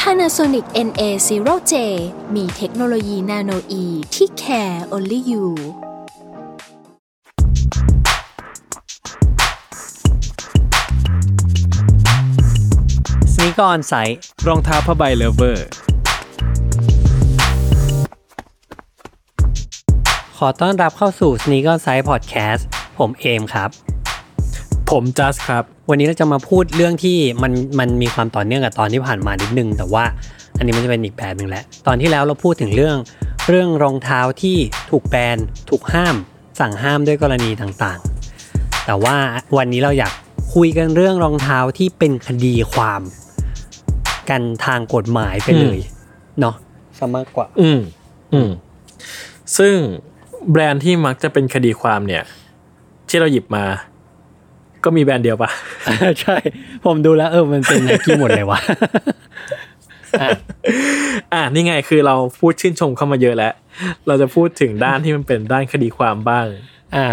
Panasonic NA0J มีเทคโนโลยีนาโนอีที่ care only you สนิกออนไซต์รองเท้าผ้าใบเลเวอร์ ขอต้อนรับเข้าสู่ s n e a k e r Side Podcast ผมเอมครับ ผมจัสครับ วันนี้เราจะมาพูดเรื่องที่มันมันมีความต่อเนื่องกับตอนที่ผ่านมานิดนึง แต่ว่าอันนี้มันจะเป็นอีกแบบหนึ่งแหละ ตอนที่แล้วเราพูดถึงเรื่องเรื่องรองเท้าที่ถูกแบนถูกห้าม สั่งห้ามด้วยกรณีต่างๆ แต่ว่าวันนี้เราอยากคุยกันเรื่องรองเท้าที่เป็นคดีความ กันทางกฎหมายไปเลยเนาะซะมากกว่า อืมอืมซึ่งแบรนด์ที่มักจะเป็นคดีความเนี่ย ที่เราหยิบมา ก็มีแบรนด์เดียวปะใช่ ผมดูแล้วเออมันเป็นไนกี้หมดเลยวะอะอะนี่ไงคือเราพูดชื่นชมเข้ามาเยอะแล้ว เราจะพูดถึงด้านที่มันเป็นด้านคดีความบ้าง อ่า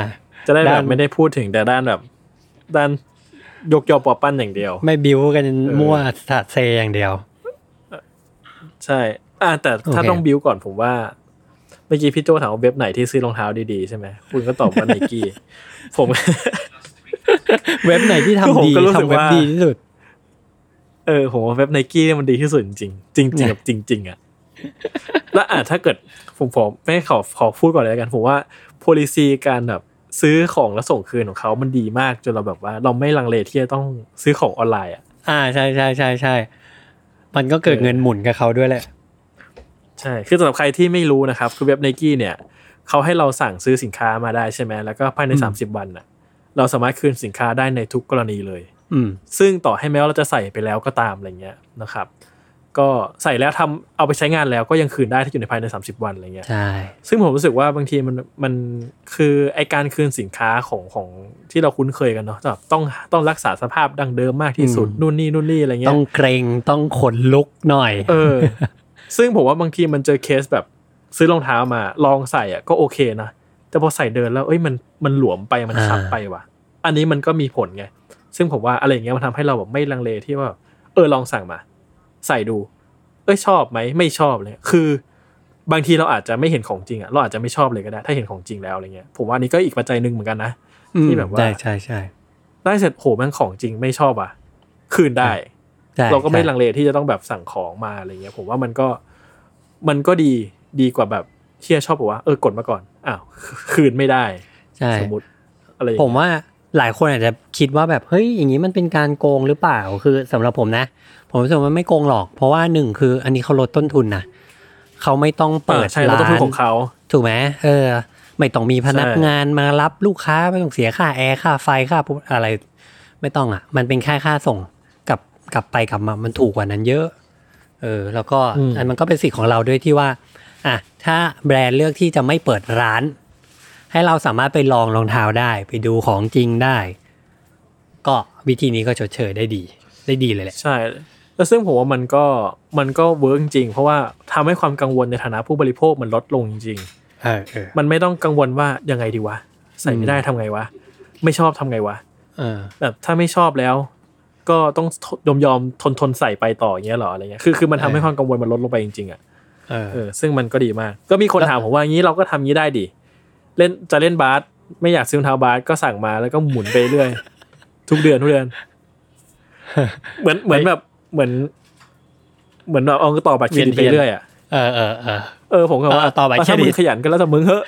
จะได้แบด้าบนไม่ได้พูดถึงแต่ด้านแบบ ด้านยกยอปอปั้นอย่างเดียว ไม่บิ้วกันมั่วสาดเซอย่างเดียว ใช่ อ่าแต่ถ้าโอเคต้องบิวก่อนผมว่าเมื่อกี้พี่โจถามว่าเว็บไหนที่ซื้อรองเท้าดีๆใช่ไหมคุณก็ตอบว่าไนกี้ผม เว็บไหนที่คือผมทำดีก็รู้สึกทำเว็บว่าดีที่สุด เออผมว่าเว็บไนกี้เนี่ยมันดีที่สุดจริงๆจริงจริงกับจริงๆอะแล้วอะถ้าเกิดผมผมไม่ขอขอพูดก่อนเลยละกันผมว่า policy การแบบซื้อของแล้วส่งคืนของเขามันดีมากจนเราแบบว่า เราไม่ลังเลที่จะต้องซื้อของออนไลน์อะอ่าใช่ใช่ใช่ใช่มันก็เกิดเออเงินหมุนกับเขาด้วยแหละ ใช่ คือสำหรับใครที่ไม่รู้นะครับ คือเว็บไนกี้เนี่ย เขาให้เราสั่งซื้อสินค้ามาได้ใช่ไหมแล้วก็ภายในอืมสามสิบวันน่ะ เราสามารถคืนสินค้าได้ในทุกกรณีเลย อืมซึ่งต่อให้แม้ว่าเราจะใส่ไปแล้วก็ตามอะไรเงี้ยนะครับ ก็ใส่แล้วทำเอาไปใช้งานแล้วก็ยังคืนได้ถ้าอยู่ในภายใน 30 วันอะไรเงี้ยใช่ซึ่งผมรู้สึกว่าบางทีมันมันคือไอการคืนสินค้าของของที่เราคุ้นเคยกันเนาะแบบต้องต้องรักษาสภาพดังเดิมมากที่สุดนู่นนี่นู่นนี่อะไรเงี้ต้ยองเกรงต้องขนลุกหน่อย เออ ซึ่งผมว่าบางทีมันเจอเคสแบบซื้อรองเท้ามาลองใส่อะก็โอเคนะแต่พอใส่เดินแล้วเอ้ยมัน มันหลวมไปมันคับอ่าไปว่ะ อันนี้มันก็มีผลไง ซึ่งผมว่าอะไรอย่างเงี้ยมันทำให้เราแบบไม่ลังเลที่ว่า เออลองสั่งมา ใส่ดู เอ้ยชอบไหมไม่ชอบเลยคือบางทีเราอาจจะไม่เห็นของจริงอะเราอาจจะไม่ชอบเลยก็ได้ ถ้าเห็นของจริงแล้วอะไรเงี้ยผมว่านี่ก็อีกปัจจัยหนึ่งเหมือนกันนะที่แบบว่าใช่ใช่ใช่ได้เสร็จโหแมันของจริงไม่ชอบอะ คืนได้ใช่เราก็ไม่ใช่ลังเลที่จะต้องแบบสั่งของมาอะไรเงี้ย ผมว่ามันก็มันก็ดีดีกว่าแบบเที่ยชอบบอกว่าเออกดมาก่อนอ้าวคืนไม่ได้ ใช่สมมติอะไรอย่างผเงี้ยมว่าหลายคนอาจจะคิดว่าแบบเฮ้ยอย่างนี้มันเป็นการโกงหรือเปล่าคือสำหรับผมนะ ผมรู้สึกว่าไม่โกงหรอก เพราะว่าหนึ่งคือ อันนี้เขาลดต้นทุนนะเขาไม่ต้องเปิดอ่าใช่เราต้องร้าพูดนของเขา ถูกไหมเออ ไม่ต้องมีพนักใช่งานมารับลูกค้าไม่ต้องเสียค่าแอร์ค่าไฟค่าปุ๊บอะไร ไม่ต้องอะ มันเป็นแค่ค่าส่งกลับกลับไปกลับมามันถูกกว่านั้นเยอะ เออ แล้วก็อันมันก็เป็นสิทธิ์ของเราด้วยที่ว่าอะถ้าแบรนด์เลือกที่จะไม่เปิดร้าน ให้เราสามารถไปลองรองเท้าได้ ไปดูของจริงได้ ก็วิธีนี้ก็ชดเชยได้ดี ได้ดีเลยแหละใช่ แล้วซึ่งผมว่ามันก็มันก็ work จริงๆเพราะว่าทำให้ความกังวลในฐานะผู้บริโภคมันลดลงจริงเออเออๆมันไม่ต้องกังวลว่ายังไงดีวะใส่ไม่ได้ทำไงวะ ไม่ชอบทำไงวะเออแบบถ้าไม่ชอบแล้ว ก็ต้องยอมยอมทนทนใส่ไปต่ออย่างเงี้ยเหรออะไรเงี้ยคือคือมันทำให้ความกังวลมันลดลงไปจริงๆอะเออเออซึ่งมันก็ดีมาก ก็มีคนถามผมว่างี้เราก็ทำงี้ได้ดิ เล่นจะเล่นบาสไม่อยากซื้อรองเท้าบาสก็สั่งมาแล้วก็หมุนไปเรื่อย ทุกเดือนทุกเดือน เหมือนเหมือนแบบเหมือน เหมือนแบบเอาต่อบัตรเครดิตไปเรื่อยอะเออเออเออเออผมก็ว่าเออต่อบัตรเครดิตถ้ามึงขยันก็แล้วแต่มึงเฮ้อะ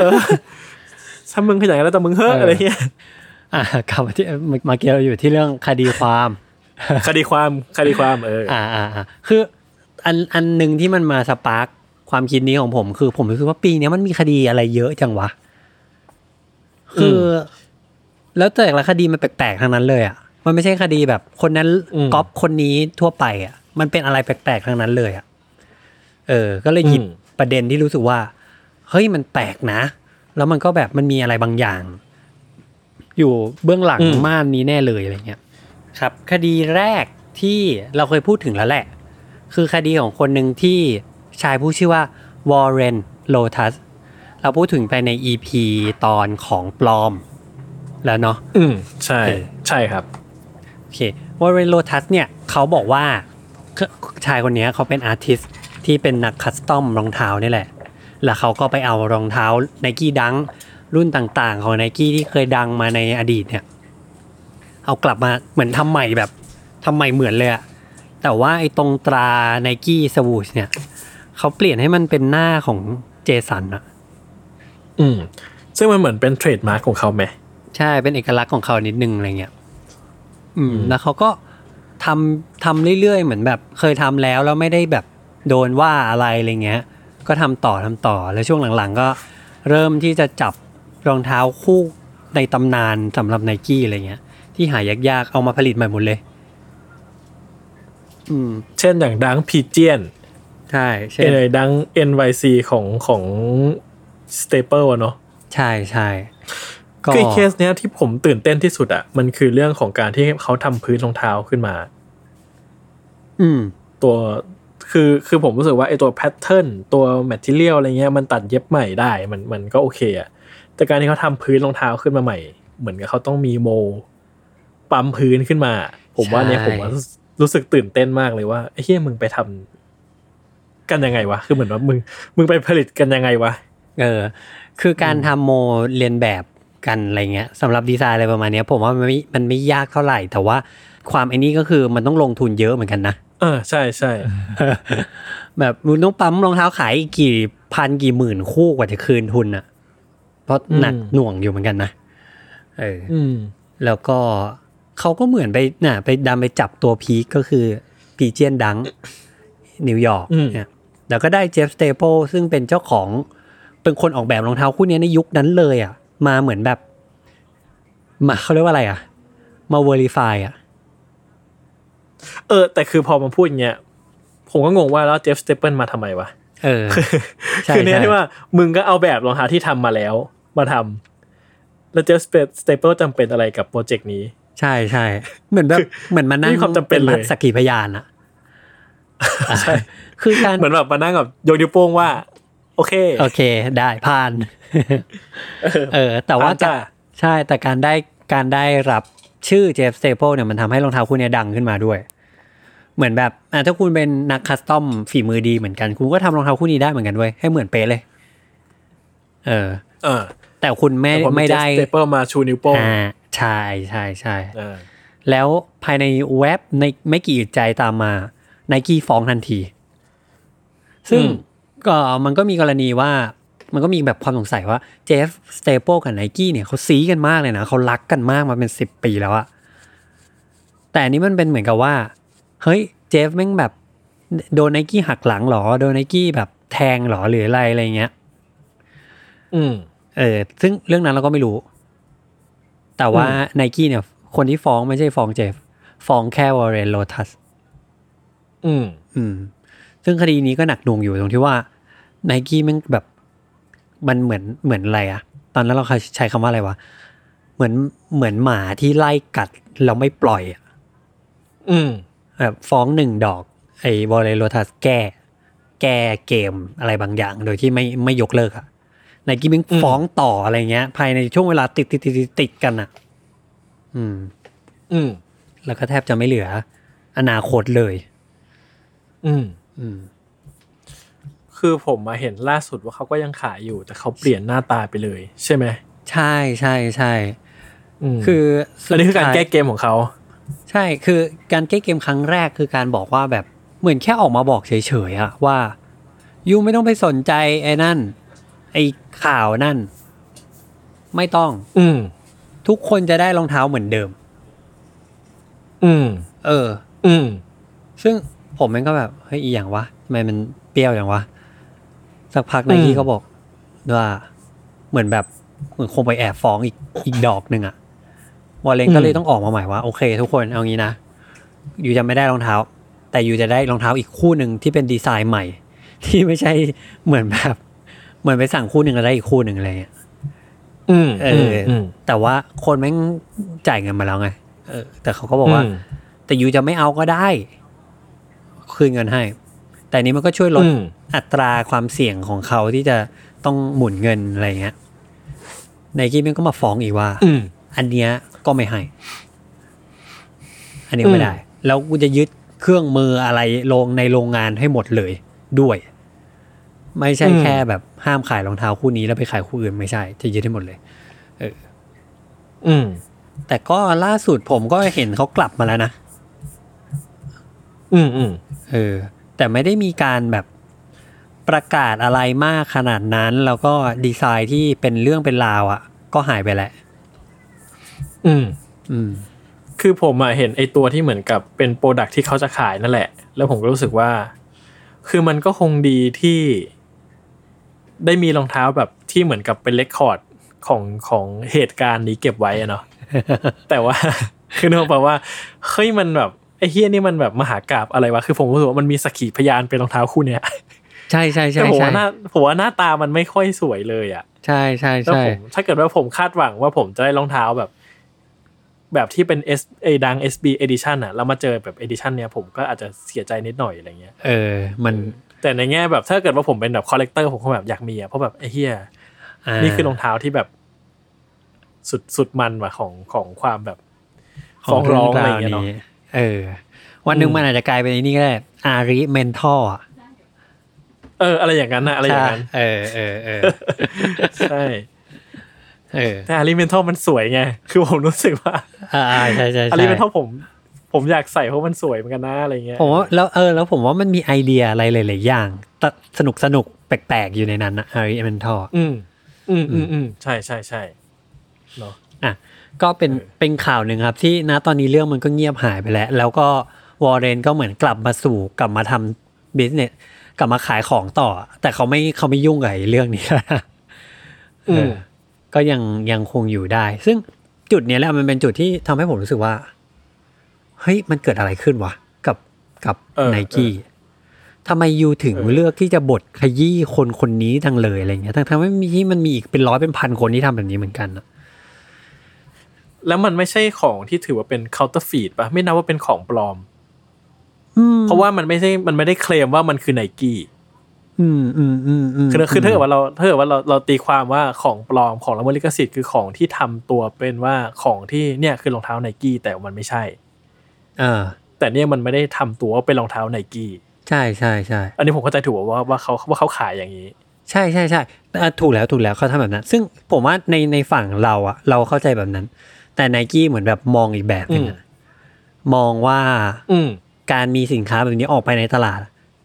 เออถ้ามึงขยันก็แล้วแต่มึงเฮ้อะเออออะไรเงี้ยอะกลับมาที่เมื่อมาเกี่ยวอยู่ที่เรื่องคดีความ คดีความคดีความเอออ่าอ่าอ่าคืออันอันหนึ่งที่มันมาสปาร์ก ความคิดนี้ของผม คือผมรู้สึกว่าปีเนี้ยมันมีคดีอะไรเยอะจังวะ คือ แล้วแต่ละคดีมันแปลกๆทั้งนั้นเลย อะ มันไม่ใช่คดีแบบ คนนั้นอืมก๊อปคนนี้ทั่วไป อะ มันเป็นอะไรแปลกๆทั้งนั้นเลยอะ เออ ก็เลยหยิบอืมประเด็นที่รู้สึกว่า เฮ้ยมันแปลกนะ แล้วมันก็แบบมันมีอะไรบางอย่าง อยู่เบื้องหลังอืมม่านนี้แน่เลยอะไรเงี้ย ครับ คดีแรกที่เราเคยพูดถึงแล้วแหละ คือคดีของคนหนึ่งที่ ชายผู้ชื่อว่าWarren Lotas เราพูดถึงไปใน EP ตอนของปลอม แล้วเนาะอืมใช่เออใช่ครับโอเค Warren Lotas เนี่ยเขาบอกว่าชายคนเนี้ยเขาเป็น artist ที่เป็นนัก custom รองเท้านี่แหละ แล้วเขาก็ไปเอารองเท้าไนกี้ Dunk รุ่นต่างๆ ของไนกี้ที่เคยดังมาในอดีตเนี่ย เอากลับมาเหมือนทำใหม่แบบทำใหม่เหมือนเลยอะแต่ว่าไอ้ตรงตราไนกี้สวูชเนี่ย เขาเปลี่ยนให้มันเป็นหน้าของเจสันอะอืม ซึ่งมันเหมือนเป็นเทรดมาร์กของเขาไหม ใช่เป็นเอกลักษณ์ของเขานิดนึงอะไรเงี้ยอืม แล้วเขาก็ทำทำเรื่อยๆ เหมือนแบบ เคยทำแล้วแล้วไม่ได้แบบโดนว่าอะไรอะไรเงี้ย ก็ทำต่อทำต่อแล้วช่วงหลังๆ ก็เริ่มที่จะจับรองเท้าคู่ในตำนานสำหรับไนกี้อะไรเงี้ย ที่หายากๆ เอามาผลิตใหม่หมดเลย อืม เช่นอย่าง Dunk Pigeon ใช่ใช่เออดัง NYC ของของ Staple เนาะใช่ใช่ก็คือเคสเนี้ยที่ผมตื่นเต้นที่สุดอะมันคือเรื่องของการที่เขาทำพื้นรองเท้าขึ้นมา อืม ตัวคือคือผมรู้สึกว่าไอตัว pattern ตัว material อะไรเงี้ยมันตัดเย็บใหม่ได้ มันมันก็โอเคอะแต่การที่เขาทำพื้นรองเท้าขึ้นมาใหม่ เหมือนกับเขาต้องมีโม ปั๊มพื้นขึ้นมา ผมว่าเนี่ยใช่ผมว่ารู้สึกตื่นเต้นมากเลยว่าไอ้เฮียมึงไปทำ กันยังไงวะ คือเหมือนว่ามึงมึงไปผลิตกันยังไงวะ เออ คือการทำโมเรียนแบบกันอะไรเงี้ยสำหรับดีไซน์อะไรประมาณเนี้ยผมว่ามันไม่มันไม่ยากเท่าไหร่ แต่ว่าความไอ้นี้ก็คือมันต้องลงทุนเยอะเหมือนกันนะเออใช่ใช่แบบมึงต้องปั๊มรองเท้าขายอีกกี่พันกี่หมื่นคู่กว่าจะคืนทุนอะเพราะหนักหน่วงอยู่เหมือนกันนะเอออืมแล้วก็เขาก็เหมือนไปน่ะ ไปดำไปจับตัว peak ก็คือ Pigeon Dunk นิวยอร์กอืมเนี่ย แล้วก็ได้ Jeff Staple ซึ่งเป็นเจ้าของเป็นคนออกแบบรองเท้าคู่เนี้ยในยุคนั้นเลยอะ มาเหมือนแบบ มาเขาเรียกว่าอะไรอะ มาเวอร์ i ฟายอะ เออ แต่คือพอมาพูดอย่างเงี้ย ผมก็งงว่าแล้ว Jeff Staple มาทำไมวะ เออใช่คือเนี้ยใช่ที่ว่า มึงก็เอาแบบรองเท้าที่ทำมาแล้วมาทำแล้ว Jeff Staple จำเป็นอะไรกับโปรเจกต์นี้ ใช่ใช่เหมือนแบบเหมือนมานั่งมีความจำเป็นเลยสักขีพยานอะใช่ คือการเหมือนแบบมานั่งกับยกนิ้วโป้งว่า โอเค โอเค ได้ผ่านเออ แต่ว่าผ่านจ้ะใช่แต่การได้การได้รับชื่อ Jeff Staple เนี่ยมันทำให้รองเท้าคู่เนี้ยดังขึ้นมาด้วย เหมือนแบบอะถ้าคุณเป็นนัก custom ฝีมือดีเหมือนกัน คุณก็ทำรองเท้าคู่นี้ได้เหมือนกันเว้ยให้เหมือนเป๊ะเลย เออ เออ แต่คุณไม่แต่พอไม่ได้เจฟสเตเปิลมาชูนิ้วโป้งอ่าใช่ใช่ใช่เออแล้วภายในเว็บในไม่กี่อึดใจตามมาไนกี้ฟ้องทันที ซึ่งอืมก็มันก็มีกรณีว่ามันก็มีแบบความสงสัยว่าเจฟสเตเปิลกับไนกี้เนี่ยเขาซี้กันมากเลยนะเขารักกันมากมาเป็นสิบปีแล้วอะแต่อันนี้มันเป็นเหมือนกับว่า เฮ้ยเจฟแม่งแบบโดนไนกี้หักหลังเหรอ โดนไนกี้แบบแทงเหรอหรืออะไรอะไรเงี้ย อืม เออ ซึ่งเรื่องนั้นเราก็ไม่รู้ แต่ว่าอืมไนกี้เนี่ย คนที่ฟ้องไม่ใช่ฟ้องเจฟ ฟ้องแค่วอร์เรนโลทัส อืม อืม ซึ่งคดีนี้ก็หนักหน่วงอยู่ตรงที่ว่าไนกี้มันแบบมันเหมือนเหมือนอะไรอะตอนนั้นเราใช้คำว่าอะไรวะเหมือนเหมือนหมาที่ไล่กัดแล้วไม่ปล่อยอะอืมแบบฟ้องหนึ่งดอก ไอ้วอร์เรนโลทัสแก้ แก้เกมอะไรบางอย่าง โดยที่ไม่ไม่ยกเลิกอะไนกี้มันอืมฟ้องต่ออะไรเงี้ย ภายในช่วงเวลาติดติดติดติดติดกันอะอืม อืม แล้วก็แทบจะไม่เหลือ อนาคตเลย อืม อืม คือผมมาเห็นล่าสุดว่าเขาก็ยังขายอยู่ แต่เขาเปลี่ยนหน้าตาไปเลย ใช่ไหมใช่ใช่ใช่มคือสุดอันนี้คือการท้ยแก้เกมของเขา ใช่คือการแก้เกมครั้งแรกคือการบอกว่าแบบเหมือนแค่ออกมาบอกเฉยๆอะว่ายูไม่ต้องไปสนใจไอ้นั่น ไอ้ข่าวนั่น ไม่ต้อง อืมทุกคนจะได้รองเท้าเหมือนเดิม อืม เออ อืม ซึ่ง ผมมันก็แบบเฮ้ยอีอย่างวะทำไมมันเปรี้ยวอย่างวะสักพักไนกี้อืมก็บอกว่าเหมือนแบบเหมือนคงไปแอบฟ้องอีกอีกดอกหนึ่งอะวอลเลนก็เลยต้องออกมาใหม่ว่า โอเค ทุกคนเอางี้นะยูจะไม่ได้รองเท้า แต่ยูจะได้รองเท้าอีกคู่หนึ่งที่เป็นดีไซน์ใหม่ ที่ไม่ใช่เหมือนแบบ เหมือนไปสั่งคู่หนึ่งแล้วได้อีกคู่หนึ่งอะไรเงี้ยอืมเอออมแต่ว่าคนแม่งจ่ายเงินมาแล้วไงเออ แต่เขาก็บอกว่าอืมแต่ยูจะไม่เอาก็ได้ คืนเงินให้ แต่อันนี้มันก็ช่วยลดอืมอัตราความเสี่ยงของเขาที่จะต้องหมุนเงินอะไรเงี้ยไนกี้มันก็มาฟ้องอีกว่าอืมอันเนี้ยก็ไม่ให้ อันนี้ก็ไม่ได้ แล้วกูจะยึดเครื่องมืออะไรลงในโรงงานให้หมดเลยด้วย ไม่ใช่อืมแค่แบบห้ามขายรองเท้าคู่นี้แล้วไปขายคู่อื่นไม่ใช่ จะยึดให้หมดเลยอืม แต่ก็ล่าสุดผมก็เห็นเขากลับมาแล้วนะ อืมอืม เออ แต่ไม่ได้มีการแบบประกาศอะไรมากขนาดนั้น แล้วก็ดีไซน์ที่เป็นเรื่องเป็นราวอะ่ะ ก็หายไปแล้วอืม อืม คือผมอะเห็นไอตัวที่เหมือนกับเป็นโปรดักที่เขาจะขายนั่นแหละ แล้วผมก็รู้สึกว่า คือมันก็คงดีที่ได้มีรองเท้าแบบที่เหมือนกับเป็นเรคคอร์ดของของเหตุการณ์นี้เก็บไว้อะเนาะแต่ว่า คือนึกออกปะว่าเฮ้ยมันแบบไอ้ เฮียนี่มันแบบมหากราบอะไรวะคือผมรู้สึกว่ามันมีสักขีพยานเป็นรองเท้าคู่เนี้ยใช่ใช่ใช่แต่ผมใช่ว่าหน้าผมว่าหน้าตามันไม่ค่อยสวยเลยอะ ใช่ใช่แล้วใช่ผมถ้าเกิดว่าผมคาดหวังว่าผมจะได้รองเท้าแบบ แบบที่เป็น S เอดัง SB Edition อะแล้วมาเจอแบบ Edition เนี้ยผมก็อาจจะเสียใจนิดหน่อยอะไรเงี้ย เออ มันแต่ในแง่แบบถ้าเกิดว่าผมเป็นแบบ collector ผมก็แบบอยากมีอะเพราะแบบไอ้เฮียานี่คือรองเท้าที่แบบ สุดสุดมันว่ะของของความแบบฟ้องร้องอะไรเงี้ยเนาะ เออ วันหนึ่งอืมมันอาจจะกลายเป็นไอ้นี่ก็ได้ Ari Mentholเออ อะไรอย่างนั้นนะอะไรอย่างนั้น เออเออเออใช่เออแต่ Ari Menthol มันสวยไง คือผมรู้สึกว่า อ่าใช่ใช่ใช่ Ari Menthol ผมผมอยากใส่เพราะมันสวยเหมือนกันนะอะไรเงี้ยผมว่าแล้วเออแล้วผมว่ามันมีไอเดียอะไรหลายๆอย่างตสนุกสนุกแปลกๆอยู่ในนั้นนะ Ari Mentholอืมอืมอืมอืมใช่ใช่ใช่เนาะอะ ก็เป็นเออเป็นข่าวหนึ่งครับ ที่ณตอนนี้เรื่องมันก็เงียบหายไปแล้ว แล้วก็วอร์เรนก็เหมือนกลับมาสู่กลับมาทำ business กลับมาขายของต่อ แต่เขาไม่เขาไม่ยุ่งกับไอ้เรื่องนี้แล้วนะอืมก็ยังยังคงอยู่ได้ ซึ่งจุดเนี้ยแหละมันเป็นจุดที่ทำให้ผมรู้สึกว่า เฮ้ย มันเกิดอะไรขึ้นวะ กับกับเออไนกี้ทำไมยูถึงเออเลือกที่จะบดขยี้คนคนนี้จังเลยอะไรเงี้ยทั้งทั้งๆไม่มีที่มันมีอีกเป็นร้อยเป็นพันคนที่ทำแบบนี้เหมือนกันอะ แล้วมันไม่ใช่ของที่ถือว่าเป็น counterfeit ป่ะไม่นับว่าเป็นของปลอมอืมเพราะว่ามันไม่ใช่มันไม่ได้เคลมว่ามันคือไนกี้อืมอืมอืมอืมคือคือถ้าเกิดว่าเราถ้าเกิดว่าเราเราตีความว่าของปลอมของละเมิดลิขสิทธิ์คือของที่ทำตัวเป็นว่าของที่เนี่ยคือรองเท้าไนกี้แต่มันไม่ใช่อ่าแต่เนี่ยมันไม่ได้ทำตัวว่าเป็นรองเท้าไนกี้ใช่ใช่ใช่อันนี้ผมเข้าใจถูกว่าว่าเขาว่าเขาขายอย่างนี้ ใช่ใช่ใช่อะถูกแล้วถูกแล้วเขาทำแบบนั้น ซึ่งผมว่าในในฝั่งเราอะเราเข้าใจแบบนั้น แต่ไนกี้เหมือนแบบมองอีกแบบหนึงอะมองว่าอืม การมีสินค้าแบบนี้ออกไปในตลาด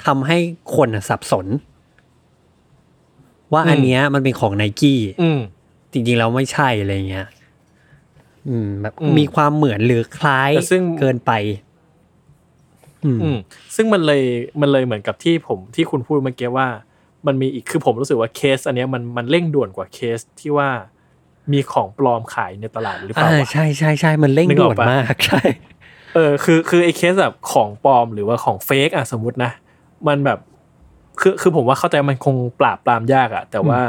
ทำให้คนอะสับสน ว่าอืม อันเนี้ยมันเป็นของไนกี้อืม จริงๆแล้วไม่ใช่อะไรเงี้ย อืม แบบอืมมีความเหมือนหรือคล้ายแต่ซึ่ง เกินไป อืม อืมซึ่งมันเลยมันเลยเหมือนกับที่ผมที่คุณพูดเมื่อกี้ว่า มันมีอีกคือผมรู้สึกว่าเคส อันเนี้ยมันมันเร่งด่วนกว่าเคสที่ว่า มีของปลอมขายในตลาดหรือเปอ่าล่าวะใช่ใช่ใช่มันเร่งนึกอด่อวกนปะมากใช่เออคือคือไอ้เคสแบบของปลอมหรือว่าของเฟกอะสมมตินะ มันแบบคือคือผมว่าเข้าใจมันคงปราบปรามยากอะ แต่ว่า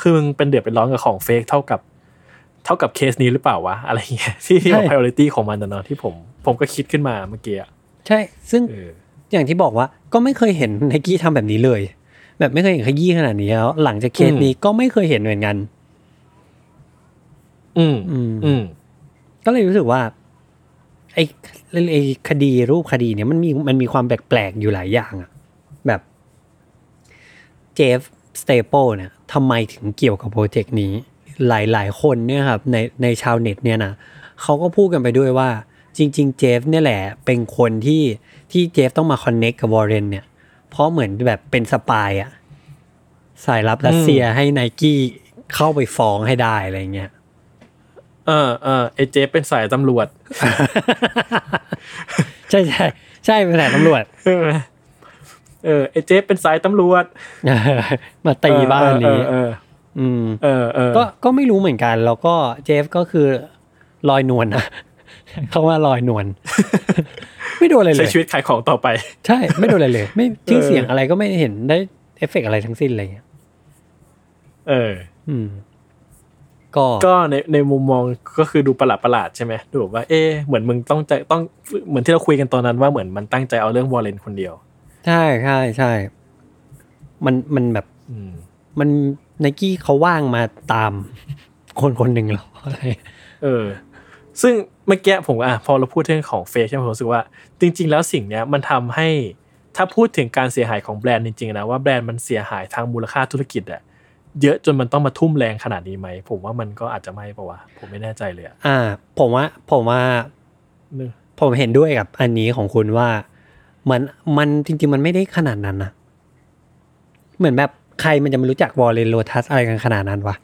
คือมึงเป็นเดือดเป็นร้อนกับของเฟกเท่ากับ เท่ากับเคสนี้หรือเปล่าวะอะไรเงี้ยที่ที่ใช่ priority ของมันนะเนาะที่ผม ผมก็คิดขึ้นมาเมื่อกี้อะใช่ ซึ่งเอออย่างที่บอกว่าก็ไม่เคยเห็นไนกี้ทำแบบนี้เลย แบบไม่เคยเห็นขยี้ขนาดนี้แล้วหลังจากเคสนี้ก็ไม่เคยเห็นเหมือนกันอืม อืมอืมก็เลยรู้สึกว่า ไอ้ไอ้คดีรูปคดีเนี่ยมันมีมันมีความแปลกๆอยู่หลายอย่างอะแบบเจฟสเตเปิลเนี่ยทำไมถึงเกี่ยวกับโปรเจกต์นี้ หลายๆ คนเนี่ยครับในในชาวเน็ตเนี่ยนะเขาก็พูดกันไปด้วยว่า จริง ๆ เจฟเนี่ยแหละ เป็นคนที่ที่เจฟต้องมา connect กับวอร์เรนเนี่ยเพราะเหมือนแบบเป็น spy อะสายลับรัสเซียให้ไนกี้เข้าไปฟ้องให้ได้อะไรเงี้ย เออเออไอเจฟเป็นสายตำรวจ ใช่ใช่ใช่เป็นแผนตำรวจเออเออไอเจฟเป็นสายตำรวจ มาตีบ้านนี้เอออืมเออเออเออก็ก็ไม่รู้เหมือนกัน แล้วก็เจฟก็คือลอยนวลนะเขาว่าลอยนวลไไม่โดนอะไรเลใช้ยชีวิตขายของต่อไป ใช่ไม่โดนอะไรเลย ไม่ชื่อเออเสียงอะไรก็ไม่เห็นได้เอฟเฟกต์อะไรทั้งสิ้นอะไรเงี้ยเออ อืม ก็ก็ในในมุมมองก็คือดูประหลาดประหลาดๆใช่ไหมดูแบบว่าเอ๊ะเหมือนมึงตั้งใจต้องเหมือนที่เราคุยกันตอนนั้นว่าเหมือนมันตั้งใจเอาเรื่องวอร์เรนคนเดียว ใช่ใช่ใช่มันมันแบบอืมมันไนกี้เขาว่างมาตามคนคนหนึ่งเหรออะไรเออ ซึ่งเมื่อกี้ผมอะพอเราพูดเรื่องของเฟซใช่ไหมผมรู้สึกว่า จริง ๆ แล้วสิ่งเนี้ยมันทำให้ถ้าพูดถึงการเสียหายของแบรนด์จริงๆนะว่าแบรนด์มันเสียหายทางมูลค่าธุรกิจอะ เยอะจนมันต้องมาทุ่มแรงขนาดนี้ไหม ผมว่ามันก็อาจจะไม่ปะวะผมไม่แน่ใจเลยอะอ่า ผมว่าผมว่าเนอะผมเห็นด้วยกับอันนี้ของคุณว่า มันมันจริง ๆ มันไม่ได้ขนาดนั้นนะเหมือนแบบใครมันจะมารู้จักวอลเลนโลทัสอะไรกันขนาดนั้นวะ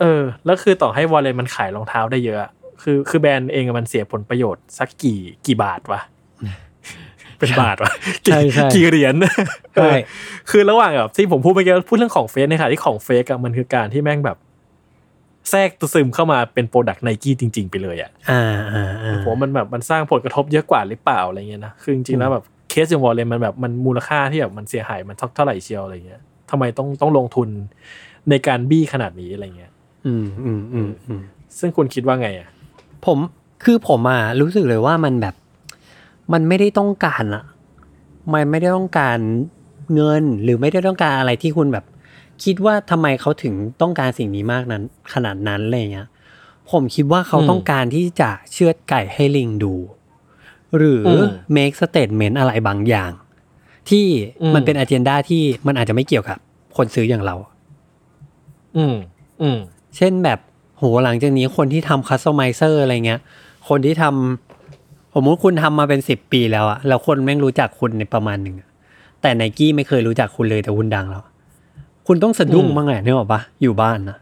เออ แล้วคือต่อให้วอร์เรนมันขายรองเท้าได้เยอะอะคือคือแบรนด์เองอะมันเสียผลประโยชน์สักกี่กี่บาทวะ เป็นบาทวะใช่ใช่กี่เหรียญใช่เออคือระหว่างแบบที่ผมพูดเมื่อกี้พูดเรื่องของ fake ในขณะที่ของ fake อะมันคือการที่แม่งแบบ แทรกตัวซึมเข้ามาเป็น product ไนกี้จริง ๆ ไปเลยอะอ่าอ่าอ่าผมว่ามันแบบมันสร้างผลกระทบเยอะกว่าหรือเปล่าอะไรเงี้ยนะคือจริงๆแล้วแบบเคสอย่างวอร์เรนมันแบบมันมูลค่าที่แบบมันเสียหายมันเท่าไหร่เชียวอะไรเงี้ยทำไมต้องต้องลงทุนในการบี้ขนาดนี้อะไรเงี้ยอืมอืมอืมอืมซึ่งคุณคิดว่าไงอะ ผมคือผมอะรู้สึกเลยว่ามันแบบ มันไม่ได้ต้องการอะมันไม่ได้ต้องการเงินหรือไม่ได้ต้องการอะไรที่คุณแบบ คิดว่าทำไมเขาถึงต้องการสิ่งนี้มากนั้น ขนาดนั้นอะไรเงี้ยผมคิดว่าเขาอืมต้องการที่จะเชือดไก่ให้ลิงดู หรืออม make statement อะไรบางอย่าง ที่อืมมันเป็น agenda ที่มันอาจจะไม่เกี่ยวกับ คนซื้ออย่างเรา อืม อืม เช่นแบบโหหลังจากนี้คนที่ทำ customizer อะไรเงี้ย คนที่ทำ สมมติคุณทำมาเป็นสิบปีแล้วอะแล้วคนแม่งรู้จักคุณในประมาณหนึ่งอะแต่ไนกี้ไม่เคยรู้จักคุณเลยแต่คุณดังแล้ว คุณต้องสะดุ้งอืมบ้างแหละนึกออกปะอยู่บ้านนะ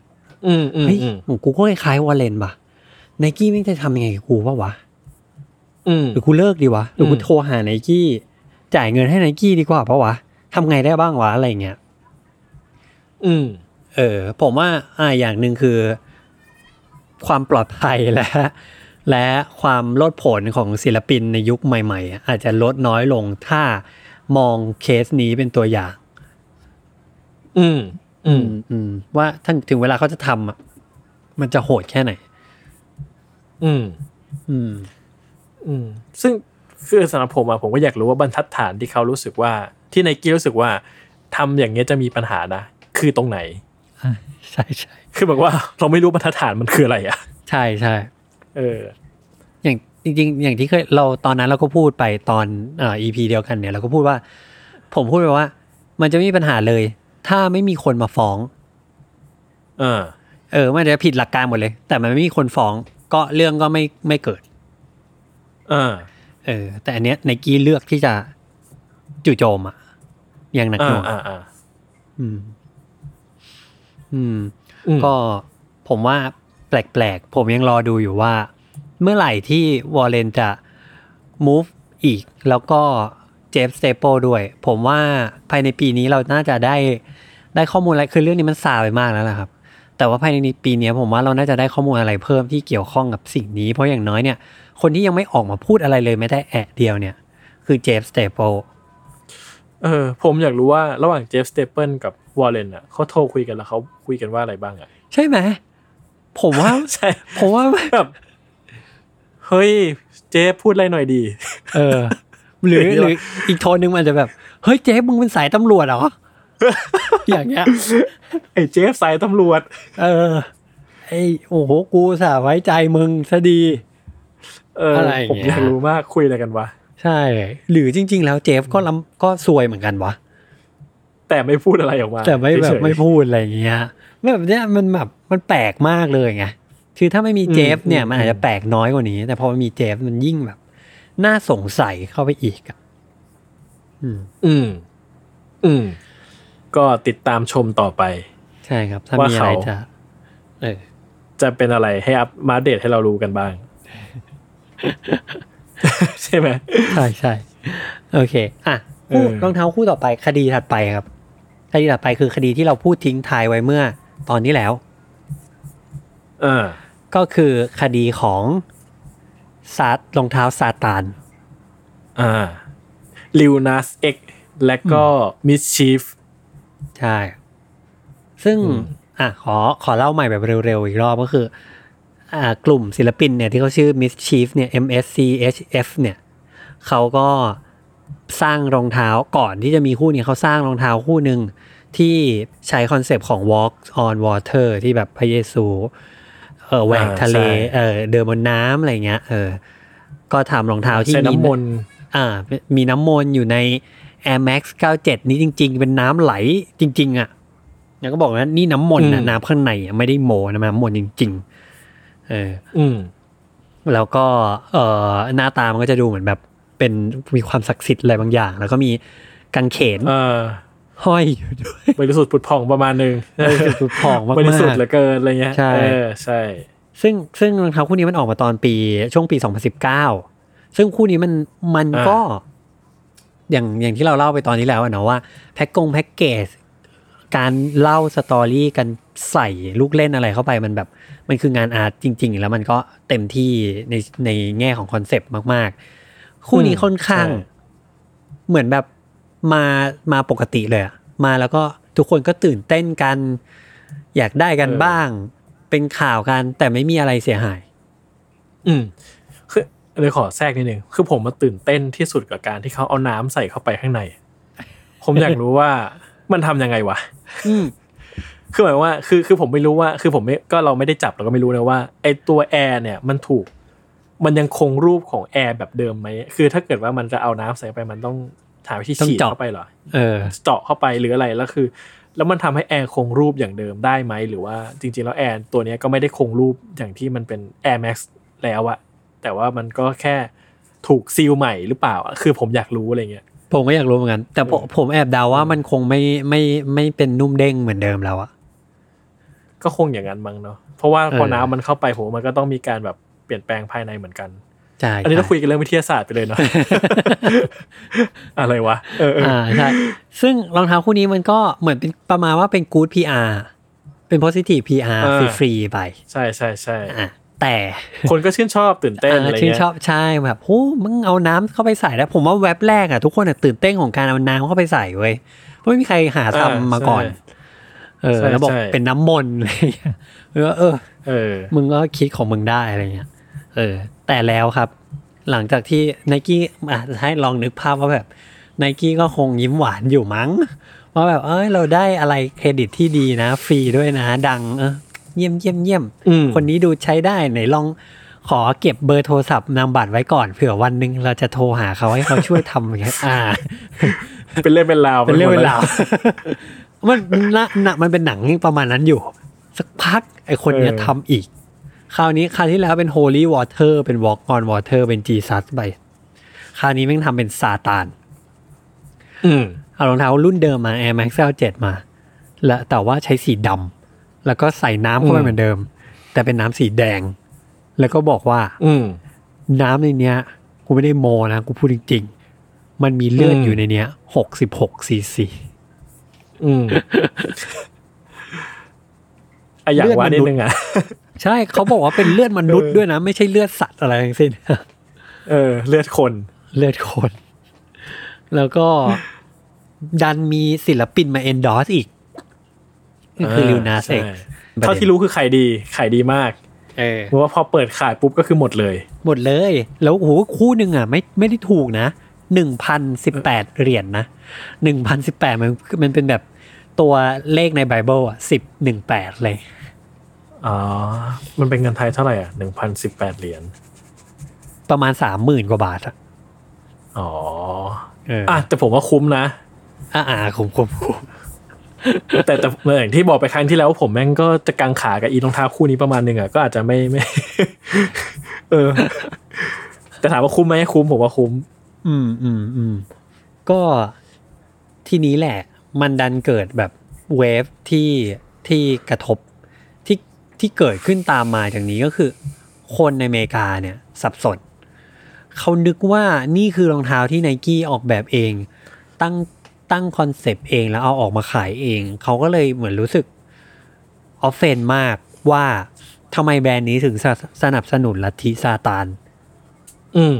อืมอืมเฮ้ยอืมของกูก็คล้ายๆวอร์เรนปะไนกี้ไม่งจะทำยังไงกับกูปะวะอืมหรือกูเลิกดีวะหรือกูอืมโทรหาไนกี้จ่ายเงินให้ไนกี้ดีกว่าปะวะทำไงได้บ้างวะอะไรเงี้ยอืม เออ ผมว่าอ่าอย่างหนึ่งคือ ความปลอดภัยและ และความลดผลของศิลปินในยุคใหม่ๆอะอาจจะลดน้อยลงถ้ามองเคสนี้เป็นตัวอย่าง อืม อืม อืม ว่าถ้าถึงเวลาเขาจะทำอะมันจะโหดแค่ไหน อืม อืม อืม ซึ่งคือสำหรับผมอะผมก็อยากรู้ว่าบรรทัดฐานที่เขารู้สึกว่า ที่ไนกี้รู้สึกว่าทำอย่างเงี้ยจะมีปัญหานะคือตรงไหนใช่ใช่คือแบบว่าเราไม่รู้บรรทัดฐานมันคืออะไรอะใช่ใช่ เออ อย่างจริง ๆ อย่างที่เคยเราตอนนั้นเราก็พูดไปตอนเอ่อ EP เดียวกันเนี่ยเราก็พูดว่า ผมพูดไปว่า มันจะไม่มีปัญหาเลย ถ้าไม่มีคนมาฟ้องเออเออมันจะผิดหลักการหมดเลย แต่มันไม่มีคนฟ้อง ก็เรื่องก็ไม่ไม่เกิด เออ เออ แต่อันเนี้ยไนกี้เลือกที่จะจู่โจมอะอย่างหนักหอ่าน่วงอ่าอ่าอืม อืมอืมก็ผมว่า แปลกๆ ผมยังรอดูอยู่ว่า เมื่อไหร่ที่วอร์เรนจะ move อีก แล้วก็เจฟสเตเปิลด้วย ผมว่าภายในปีนี้เราน่าจะได้ได้ข้อมูลอะไร คือเรื่องนี้มันซาไปมากแล้วนะครับ แต่ว่าภายในปีนี้ผมว่าเราน่าจะได้ข้อมูลอะไรเพิ่มที่เกี่ยวข้องกับสิ่งนี้ เพราะอย่างน้อยเนี่ย คนที่ยังไม่ออกมาพูดอะไรเลยแม้แต่แอะเดียวเนี่ย คือเจฟสเตเปิลเออผมอยากรู้ว่าระหว่างเจฟสเตเปิลกับวอร์เรนอะเขาโทรคุยกันแล้วเขาคุยกันว่าอะไรบ้างอะใช่ไหม ผมว่าใช่ผมว่าแบบเฮ้ยเจฟพูดอะไรหน่อยดี เออ หรืออย่างนี้หวะรืออีกโทนหนึ่งมันอาจจะแบบ เฮ้ยเจ๊มึงเป็นสายตำรวจเหรอ อย่างเงี้ย ไอ้เจฟสายตำรวจ เออ ไอ้โอ้โหกูสาไว้ใจมึงซะดี เอออะไรอย่างผมเงี้ยอยากรู้มากคุยอะไรกันวะ ใช่ หรือจริง ๆ แล้วเจฟก็ลำก็ซวยเหมือนกันวะ แต่ไม่พูดอะไรออกมา แต่ไม่แบบเฉยๆไม่พูดอะไรอย่างเงี้ย แบบเนี้ยมันแบบมันแปลกมากเลยไงคือถ้าไม่มีเจฟเนี่ยอืมมันอาจจะแปลกน้อยกว่านี้ แต่พอมันมีเจฟมันยิ่งแบบ น่าสงสัยเข้าไปอีกอะอืม อืม อืม ก็ติดตามชมต่อไป ใช่ครับ ถ้าว่ามีอะไรเขาจะเออจะเป็นอะไรให้อัพมาเดตให้เรารู้กันบ้าง ใช่ไหมใช่ใช่โอเค อะเออรองเท้าคู่ต่อไปคดีถัดไปครับ คดีถัดไปคือคดีที่เราพูดทิ้งทายไว้เมื่อ ตอนที่แล้วอ่าก็คือคดีของซาดรองเท้าซาตานอ่าลิวนัสเอ็กและก็มิสชีฟใช่ ซึ่งอืมอะขอขอเล่าใหม่แบบเร็วๆ อีกรอบก็คือ อ่ากลุ่มศิลปินเนี่ยที่เขาชื่อ Mischief เนี่ย MSCHF เนี่ยเขาก็สร้างรองเท้าก่อนที่จะมีคู่นี้เขาสร้างรองเท้าคู่หนึ่ง ที่ใช้คอนเซปต์ของ Walk on Water ที่แบบพระเยซูเออแหวกอ่าทะเลใช่เออเดินบนน้ำอะไรเงี้ยเออก็ทำรองเท้าที่ใช้มีน้ำมนต์อ่ามีน้ำมนต์อยู่ใน Air Max 97 นี้จริง ๆ เป็นน้ำไหลจริง ๆ อะแล้วก็บอกว่านี่น้ำมนต์นะอืมน้ำข้างในอะไม่ได้โมนะน้ำมนต์จริง ๆ เอออืมแล้วก็เอ่อหน้าตามันก็จะดูเหมือนแบบเป็นมีความศักดิ์สิทธิ์อะไรบางอย่าง แล้วก็มีกางเขนเออ ห้อยอยู่ด้วยบริสุทธิ์ผุดผ่องประมาณหนึ่งสุดผองมากบริสุทธิ์ๆเหลือเกินอะไรเงี้ยใช่เออใช่ ซึ่งซึ่งรองเท้าคู่นี้มันออกมาตอนปีช่วงปี 2019 ซึ่งคู่นี้มันมันก็อย่างอย่างที่เราเล่าไปตอนนี้แล้วอะเนาะว่าแพ็กกงแพ็กเกจการเล่า story กันใส่ลูกเล่นอะไรเข้าไปมันแบบ มันคืองาน art จริง ๆ แล้วมันก็เต็มที่ในในแง่ของคอนเซปต์มาก ๆ คู่นี้ค่อนข้างใช่เหมือนแบบ มามาปกติเลยอะมาแล้วก็ทุกคนก็ตื่นเต้นกัน อยากได้กันบ้าง เป็นข่าวกันแต่ไม่มีอะไรเสียหาย อืมคือเลยขอแทรกนิดนึงคือผมมาตื่นเต้นที่สุดกับการที่เขาเอาน้ำใส่เข้าไปข้างใน ผมอยากรู้ว่ามันทำยังไงวะ อืม คือหมายว่าคือคือผมไม่รู้ว่า คือผมไม่ก็เราไม่ได้จับเราก็ไม่รู้นะว่าไอตัวแอร์เนี่ยมันถูก มันยังคงรูปของแอร์แบบเดิมไหมคือถ้าเกิดว่ามันจะเอาน้ำใส่ไปมันต้อง หาวิธีต้องฉีดเจาะเข้าไปเหรอเออเจาะเข้าไปหรืออะไรแล้วคือ แล้วมันทำให้แอร์คงรูปอย่างเดิมได้ไหมหรือว่าจริง ๆ แล้วแอร์ตัวเนี้ยก็ไม่ได้คงรูปอย่างที่มันเป็น Air Max แล้วอะแต่ว่ามันก็แค่ถูกซีลใหม่หรือเปล่าอะคือผมอยากรู้อะไรเงี้ยผมก็อยากรู้เหมือนกัน แต่ผมผมแอบเดาว่ามันคงไม่ไม่ไม่เป็นนุ่มเด้งเหมือนเดิมแล้วอะก็คงอย่างนั้นมั้งเนาะเพราะว่าพอเออน้ำมันเข้าไปผมว่ามันก็ต้องมีการแบบเปลี่ยนแปลงภายในเหมือนกัน ใช่อันนี้เราใช่คุยกันเรื่องวิทยาศาสตร์ไปเลยเนาะอะไรวะเออเอออ่าใช่ซึ่งรองเท้าคู่นี้มันก็เหมือนเป็นประมาณว่าเป็นกู๊ด PR เป็น positive PR ฟรีๆไป ใช่ใช่ใช่อะแต่คนก็ชื่นชอบตื่นเต้นอะไรอ่าชื่นเงี้ยชอบใช่แบบโอ้มึงเอาน้ำเข้าไปใส่แล้ว ผมว่าแว็บแรกอะทุกคนอะตื่นเต้นของการเอาน้ำเข้าไปใส่เว้ยเพราะไม่มีใครหาทำมาก่อน เออแล้วบอกเป็นน้ำมนต์อะไรอย่างเงี้ยเออเออเออ มึงก็คิดของมึงได้อะไรเงี้ยเออ แต่แล้วครับ หลังจากที่ไนกี้อะให้ลองนึกภาพว่าแบบไนกี้ก็คงยิ้มหวานอยู่มั้งว่าแบบเอ้ยเราได้อะไรเครดิตที่ดีนะ ฟรีด้วยนะ ดังเออเยี่ยมเยี่ยมเยี่ยมอืมคนนี้ดูใช้ได้ไหนลองขอเก็บเบอร์โทรศัพท์นามบัตรไว้ก่อนเผื่อวันหนึ่งเราจะโทรหาเขาให้เขาช่วยทำอย่างเงี้ยอ่า เป็นเรื่องเป็นราวเป็นเรื่องไปหเป็มดนแล้ราวมันนะนะมันเป็นหนังประมาณนั้นอยู่ สักพักไอคนเนี้ยเออทำอีก คราวนี้คราวที่แล้วเป็น Holy Water เป็น Walk on Water เป็น Jesus ไป คราวนี้แม่งทำเป็นซาตาน อืมเอารองเท้ารุ่นเดิมมา Air Max L 7 มา และแต่ว่าใช้สีดำแล้วก็ใส่น้ำเข้าไปอืมเหมือนเดิม แต่เป็นน้ำสีแดง แล้วก็บอกว่า อืมน้ำในเนี้ยกูไม่ได้โมนะกูพูดจริง ๆ มันมีเลือดอืมอยู่ในเนี้ยหกสิบหกซีซีอืมอะอยากเลือดว่านิดมนุษย์นึงอะ ใช่เขาบอกว่าเป็นเลือดมนุษย์ด้วยนะ ไม่ใช่เลือดสัตว์อะไรทั้งสิ้นเออ เลือดคนเลือดคน แล้วก็ดันมีศิลปินมาเอนดอสอีกก็คือลิวนาเซกใช่เท่าที่รู้คือขายดีขายดีมากเออเพราะว่าพอเปิดขายปุ๊บก็คือหมดเลย หมดเลย แล้วโอ้โหคู่หนึ่งอะ ไม่ไม่ได้ถูกนะหนึ่งพันสิบแปดเหรียญนะหนึ่งพันสิบแปดมันมันเป็นแบบตัวเลขในไบเบิลอะสิบหนึ่งแปดเลย อ๋อ มันเป็นเงินไทยเท่าไหร่อะหนึ่งพันสิบแปดเหรียญ ประมาณสามหมื่นกว่าบาทอะอ๋อเอออะแต่ผมว่าคุ้มนะ อ่าอ่าคุ้มคุ้มคุ้มแต่แต่อย่างที่บอกไปครั้งที่แล้วผมแม่งก็จะกังขากับอีรองเท้าคู่นี้ประมาณหนึ่งอะก็อาจจะไม่ไม่ เออ แต่ถามว่าคุ้มไหมคุ้มผมว่าคุ้ม อืมอืมอืมก็ทีนี้แหละ มันดันเกิดแบบ wave ที่ที่กระทบ ที่ที่เกิดขึ้นตามมาจากนี้ก็คือ คนในอเมริกาเนี่ยสับสนเขานึกว่านี่คือรองเท้าที่ไนกี้ออกแบบเอง ตั้งตั้งคอนเซปต์เองแล้วเอาออกมาขายเอง เขาก็เลยเหมือนรู้สึก offend มากว่าทำไมแบรนด์นี้ถึงสสนับสนุนลัทธิซาตานอืม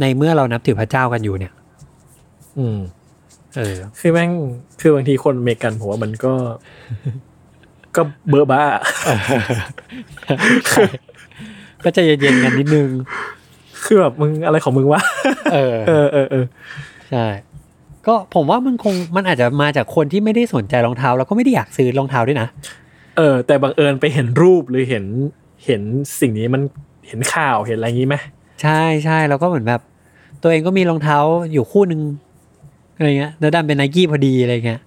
ในเมื่อเรานับถือพระเจ้ากันอยู่เนี่ย อืม เออ คือแม่งคือบางทีคนอเมริกันผมว่ามันก็ ก็เบอร์บ้า ก็จะเย็นๆกันนิดนึง คือแบบมึงอะไรของมึงวะเออเออ เออเออใช่ ก็ผมว่ามันคงมันอาจจะมาจากคนที่ไม่ได้สนใจรองเท้า แล้วก็ไม่ได้อยากซื้อรองเท้าด้วยนะ เออ แต่บังเอิญไปเห็นรูปหรือเห็นเห็นสิ่งนี้มันเห็นข่าวเห็นอะไรอย่างนี้ไหมใช่ใช่แล้วก็เหมือนแบบ ตัวเองก็มีรองเท้าอยู่คู่หนึ่งอะไรเงี้ยแล้วดันเป็นไนกี้พอดีอะไรเงี้ย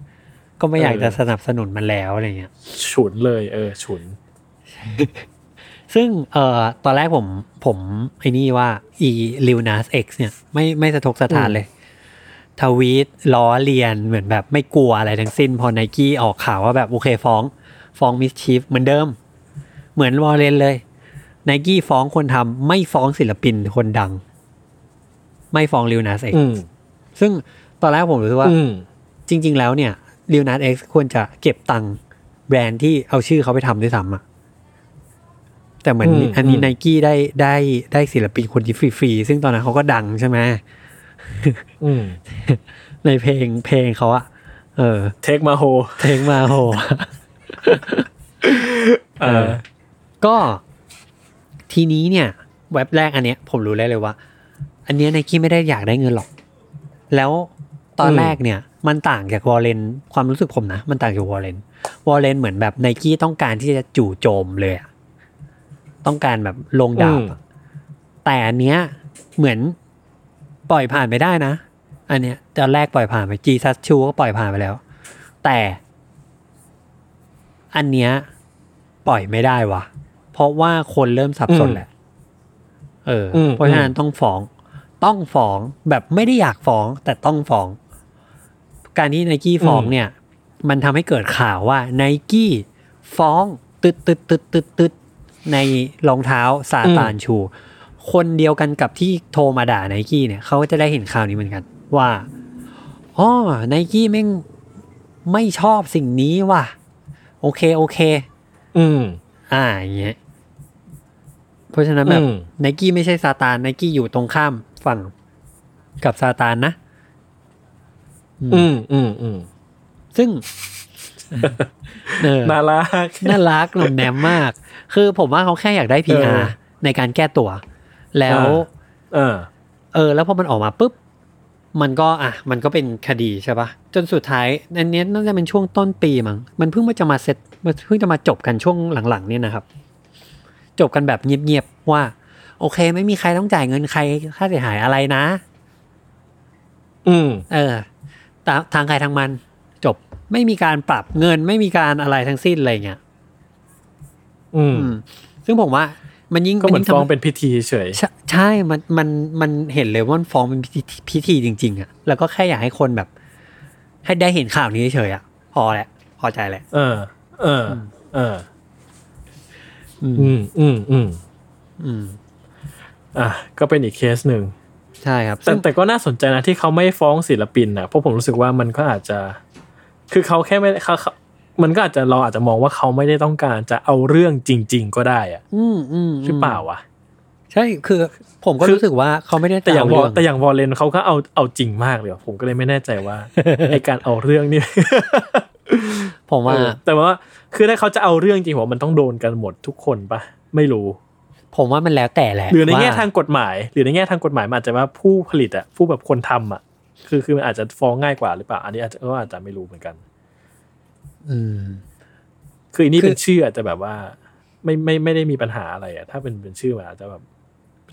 ก็ไม่อยากจะสนับสนุนมันแล้วอะไรเงี้ยฉุนเลยเออฉุน ซึ่งเอ่อตอนแรกผมผมไอ้นี่ว่าอี Lil Nas X เนี่ยไม่ไม่สะทกสะท้านเลย ทวีตล้อเลียนเหมือนแบบไม่กลัวอะไรทั้งสิ้น พอไนกี้ออกข่าวว่าแบบโอเคฟ้อง ฟ้อง MSCHF เหมือนเดิม เหมือน Warren เลยไนกี้ฟ้องคนทำไม่ฟ้องศิลปินคนดัง ไม่ฟ้อง Lil Nas X อืมซึ่งตอนแรกผมรู้สึกว่าอืมจริง ๆ แล้วเนี่ย Lil Nas X ควรจะเก็บตังค์แบรนด์ที่เอาชื่อเขาไปทำด้วยซ้ำอะแต่เหมือนอืมอันนี้อืมไนกี้ได้ได้ได้ศิลปินคนที่ฟรีๆ ซึ่งตอนนั้นเขาก็ดังใช่ไหมอืมในเพลงเพลงเขาอะเออ take my horse เพลง my horse เออก็ทีนี้เนี่ย wave แรกอันเนี้ย ผมรู้ได้เลยว่า อันเนี้ยไนกี้ไม่ได้อยากได้เงินหรอก แล้วตอนอืมแรกเนี่ย มันต่างจาก Warren ความรู้สึกผมนะ มันต่างจาก Warren Warren เหมือนแบบไนกี้ต้องการที่จะจู่โจมเลยอะต้องการแบบลงดาบอะแต่อันเนี้ยเหมือนปล่อยผ่านไปได้นะ อันเนี้ยตอนแรกปล่อยผ่านไปจีซัสชูก็ปล่อยผ่านไปแล้ว แต่อันเนี้ยปล่อยไม่ได้วะเพราะว่าคนเริ่มสับสนแหละ เอออมเพราะฉะนั้นต้องฟ้อง ต้องฟ้องแบบไม่ได้อยากฟ้อง แต่ต้องฟ้อง การที่ไนกี้ฟ้องเนี่ย มันทำให้เกิดข่าวว่าไนกี้ฟ้องตึดตึดตึดตึดตึดในรองเท้าซาตานชู คนเดียวกันกับที่โทรมาด่าไนกี้เนี่ยเขาก็จะได้เห็นข่าวนี้เหมือนกัน ว่าอ๋อไนกี้แม่งไม่ชอบสิ่งนี้ว่ะ โอเคโอเค อืม อ่าอย่างเงี้ยเพราะฉะนั้นแบบอืมไนกี้ไม่ใช่ซาตานไนกี้อยู่ตรงข้ามฝั่งกับซาตานนะ อืมอืมอืมซึ่งเออน่ารักน่ารักหนุ่มแนมมาก คือผมว่าเขาแค่อยากได้เอ PR อในการแก้ตัว แล้ว เออ เออ แล้วพอมันออกมาปุ๊บ มันก็อะ มันก็เป็นคดีใช่ปะจนสุดท้ายอันเนี้ยน่าจะเป็นช่วงต้นปีมั้งมันเพิ่งมาจะมาเสร็จมันเพิ่งจะมาจบกันช่วงหลังๆเนี่ยนะครับ จบกันแบบเงียบๆว่า โอเค ไม่มีใครต้องจ่ายเงินใครค่าเสียหายอะไรนะ อืม เออตาม ทางใครทางมันจบไม่มีการปรับเงินไม่มีการอะไรทั้งสิ้นอะไรเงี้ยอืมอืมซึ่งผมว่า มันยิ่งก็เหมือนยิ่ฟ้องทำเป็นพิธีเฉยใช่ใช่ มันมันมันเห็นเลยว่ามันฟ้องเป็นพิธีพิธีจริง ๆอะแล้วก็แค่อยากให้คนแบบ ให้ได้เห็นข่าวนี้เฉยๆอะพอแหละ พอใจแหละ เออ เออ เออ อืมอืมอืมอืมอืมอะก็เป็นอีกเคสหนึ่ง ใช่ครับแต่ซึ่งแต่ก็น่าสนใจนะที่เขาไม่ฟ้องศิลปินนะเพราะผมรู้สึกว่ามันก็อาจจะ คือเขาแค่ไม่เขาเขามันก็อาจจะเราอาจจะมองว่าเขาไม่ได้ต้องการจะเอาเรื่องจริง ๆ ก็ได้อะอืมอืมหรือเปล่าวะใช่คือ ผมก็คือรู้สึกว่าเขาไม่ได้แต่อย่างเวอแต่อย่างวอลเลนเขาก็เอาเอาจริงมากเลยว่ะผมก็เลยไม่แน่ใจว่าไอการเอาเรื่องนี่ผมว่าเออแต่ว่าคือถ้าเขาจะเอาเรื่องจริงผมว่ามันต้องโดนกันหมดทุกคนปะไม่รู้ ผมว่ามันแล้วแต่แหละหรือในแง่ว่ทางกฎหมาย หรือในแง่ทางกฎหมายมันอาจจะว่าผู้ผลิตอะผู้แบบคนทำอะคือคือมันอาจจะฟ้องง่ายกว่าหรือเปล่า อันนี้อาจจะก็อาจจะไม่รู้เหมือนกัน อืม คืออันนี้คือเป็นชื่ออาจจะแบบว่า ไม่ไม่ไม่ได้มีปัญหาอะไรอะถ้าเป็นเป็นชื่อมันอาจจะแบบ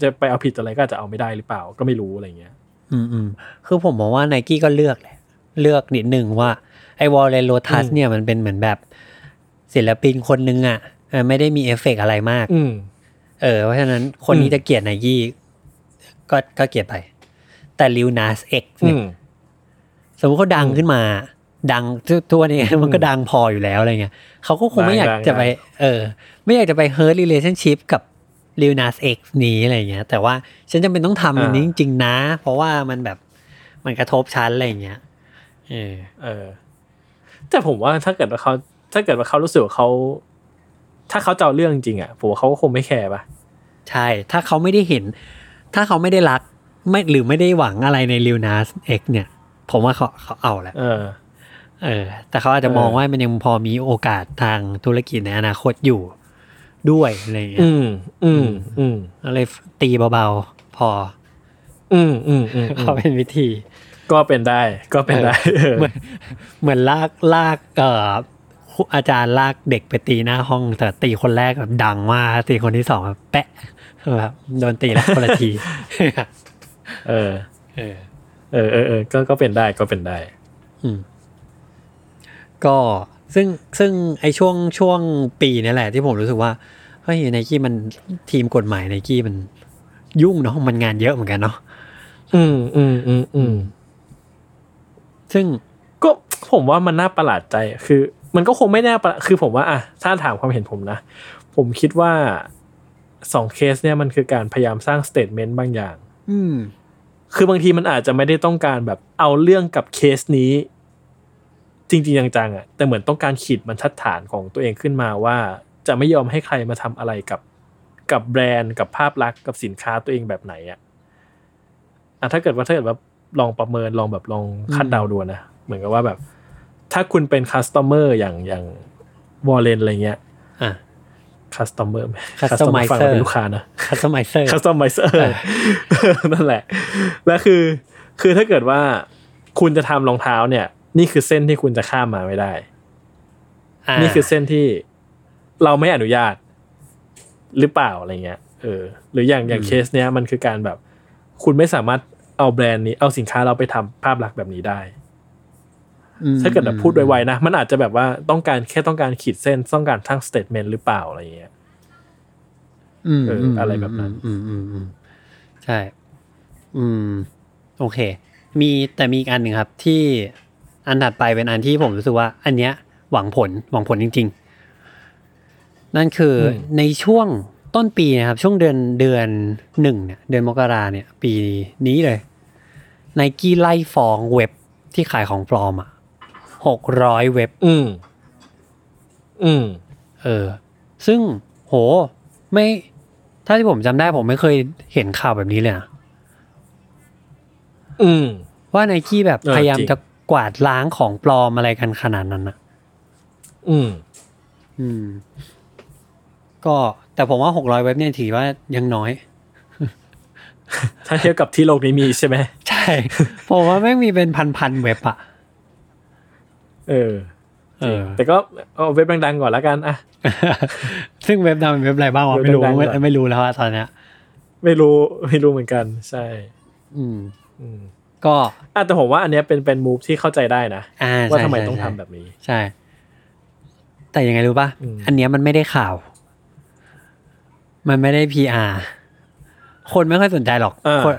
จะไปเอาผิดอะไรก็อาจจะเอาไม่ได้หรือเปล่า ก็ไม่รู้อะไรเงี้ย อืมอืมคือผมมองว่าไนกี้ก็เลือกแหละเลือกนิดนึงว่าไอ้วอลเลนโ t ทัสอืมเนี่ยมันเป็นเหมือนแบบศิลปินคนนึงอะเออไม่ได้มีเอฟเฟกต์อะไรมากอืม เออเพราะฉะนั้นคนนี้อืมจะเกลียดไนกี้ก็ก็เกลียดไป แต่ Lil Nas X อืเนี่ยสมมติเขาดังอืมขึ้นมา ดังทุกตัวนี้มันก็อืมดังพออยู่แล้วอะไรเงี้ยเขาก็คงไม่อยากดังจะไปดังเออ ไม่อยากจะไปเฮิร์ r รีเลชั่นชิพกับลิวนัสเอ็กนี้อะไรเงี้ย แต่ว่าฉันจำเป็นต้องทำอันนี้จริงๆนะ เพราะว่ามันแบบมันกระทบฉันอะไรเงี้ยเออเออ แต่ผมว่าถ้าเกิดว่าเขาถ้าเกิดว่าเขารู้สึกว่าเขา ถ้าเขาจะเอาเรื่องจริงอะผมว่าเขาก็คงไม่แคร์ปะใช่ ถ้าเขาไม่ได้เห็น ถ้าเขาไม่ได้รักไม่หรือไม่ได้หวังอะไรใน Lil Nas X เนี่ย ผมว่าเขาเขาเอาแหละเออ เออ แต่เขาอาจจะเออมองว่ามันยังพอมีโอกาสทางธุรกิจในอนาคตอยู่ด้วยอะไรอย่างเงี้ยอืมอืม อืมก็เลยตีเบาๆ พอ อืม อืม อืมเขาเป็นวิธี ก็เป็นได้ ก็เป็นได้เออเหมือนเหมือนลากลากเอ่อครู อาจารย์ลากเด็กไปตีหน้าห้อง แต่ตีคนแรกแบบดังมากตีคนที่สองแบบแปะแบบโดนตีแล้วคนละทีเออเออ เออ เออเออก็ก็เป็นได้ก็เป็นได้ อืม ก็ซึ่งซึ่งไอช่วงช่วงปีนี่แหละ ที่ผมรู้สึกว่าเฮ้ยไนกี้มันทีมกฎหมายไนกี้มันยุ่งเนาะมันงานเยอะเหมือนกันเนาะอืมอืมอืมอืมซึ่งก็ผมว่ามันน่าประหลาดใจคือ มันก็คงไม่น่าประคือผมว่าอะถ้าถามความเห็นผมนะ ผมคิดว่าสองเคสเนี่ยมันคือการพยายามสร้าง statement บางอย่าง อืม คือบางทีมันอาจจะไม่ได้ต้องการแบบเอาเรื่องกับเคสนี้ จริง ๆ จังๆอะ แต่เหมือนต้องการขีดบรรทัดฐานของตัวเองขึ้นมาว่า จะไม่ยอมให้ใครมาทำอะไรกับ กับแบรนด์กับภาพลักษณ์กับสินค้าตัวเองแบบไหนอะอะถ้าเกิดว่าถ้าเกิดว่าลองประเมินลองแบบลองคาดเดาดูนะเหมือนกับว่าแบบ ถ้าคุณเป็นคัสเตอร์อย่างอย่างวอลเลนอะไรเงี้ยอะคัสเตอร์ Customizer ฟังแล้วเป็นลูกค้านะ customizer customizer เออนั่นแหละ และคือ คือถ้าเกิดว่า คุณจะทำรองเท้าเนี่ย นี่คือเส้นที่คุณจะข้ามมาไม่ได้ นี่คือเส้นที่เราไม่อนุญาต หรือเปล่าอะไรเงี้ย เออ หรืออย่างอย่างเคสเนี้ยมันคือการแบบ คุณไม่สามารถเอาแบรนด์นี้ เอาสินค้าเราไปทำภาพลักษณ์แบบนี้ได้ ถ้าเกิดแบบพูดไวๆนะ มันอาจจะแบบว่าต้องการแค่ต้องการขีดเส้นต้องการทั้งสเตทเมนต์หรือเปล่าอะไรเงี้ยอืมเอออะไรแบบนั้น อืมอืมอืมใช่ อืม โอเค มีแต่มีอีกอันหนึ่งครับ ที่อันถัดไปเป็นอันที่ผมรู้สึกว่า อันเนี้ย หวังผลหวังผลจริง ๆ นั่นคืออมในช่วงต้นปีนะครับ ช่วงเดือนเดือนหนึ่งเนี่ยเดือนมกราเนี่ย ปีนี้เลยไนกี้ไล่ฟ้องเว็บที่ขายของปลอมอะ หกร้อยเว็บ อืม อืม เออ ซึ่งโห ไม่ ถ้าที่ผมจำได้ผมไม่เคยเห็นข่าวแบบนี้เลยนะอืม ว่าไนกี้แบบเออพยายามจริง จะกวาดล้างของปลอมอะไรกันขนาดนั้นนะอืม อืม ก็แต่ผมว่าหกร้อยเว็บเนี่ยถือว่ายังน้อย ถ้าเทียบกับที่โลกนี้มีใช่ไหม ใช่ ผมว่าแม่งมีเป็นพันๆเว็บอะ เออเออแต่ก็เอาเว็บดังๆก่อนแล้วกันอะซึ่งเว็บนั้นเป็นเว็บอะไรบ้างวะเว็บไม่รู้ดังๆไม่ก่อนไม่รู้แล้วอะตอนเนี้ยไม่รู้ไม่รู้เหมือนกันใช่ อืมอืมก็อะแต่ผมว่าอันเนี้ยเป็นเป็นมูฟที่เข้าใจได้นะอ่าว่าใช่ทำไมใช่ต้องใช่ทำแบบนี้ ใช่ แต่ยังไงรู้ป่ะอืมอันเนี้ยมันไม่ได้ข่าว มันไม่ได้พีอาคนไม่ค่อยสนใจหรอกอ่าคน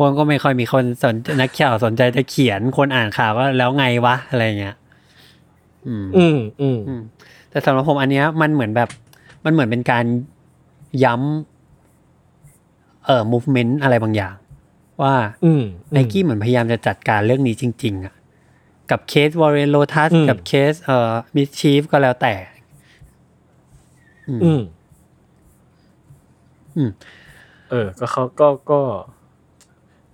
เอออ่าคนก็ไม่ค่อยมีคนสนนักข่าวสนใจจะเขียนคนอ่านข่าวก็แล้วไงวะอะไรเงี้ยอืมอืม อืมอืมแต่สำหรับผมอันเนี้ยมันเหมือนแบบ มันเหมือนเป็นการย้ำเอ่อ movement อะไรบางอย่าง ว่าอืมไนกี้เหมือนพยายามจะจัดการเรื่องนี้จริง ๆ อะ กับเคส Warren Lotas อืมกับเคสเอ่อ MSCHF ก็แล้วแต่ อืม อืมอืมเออ ก็เขาก็ก็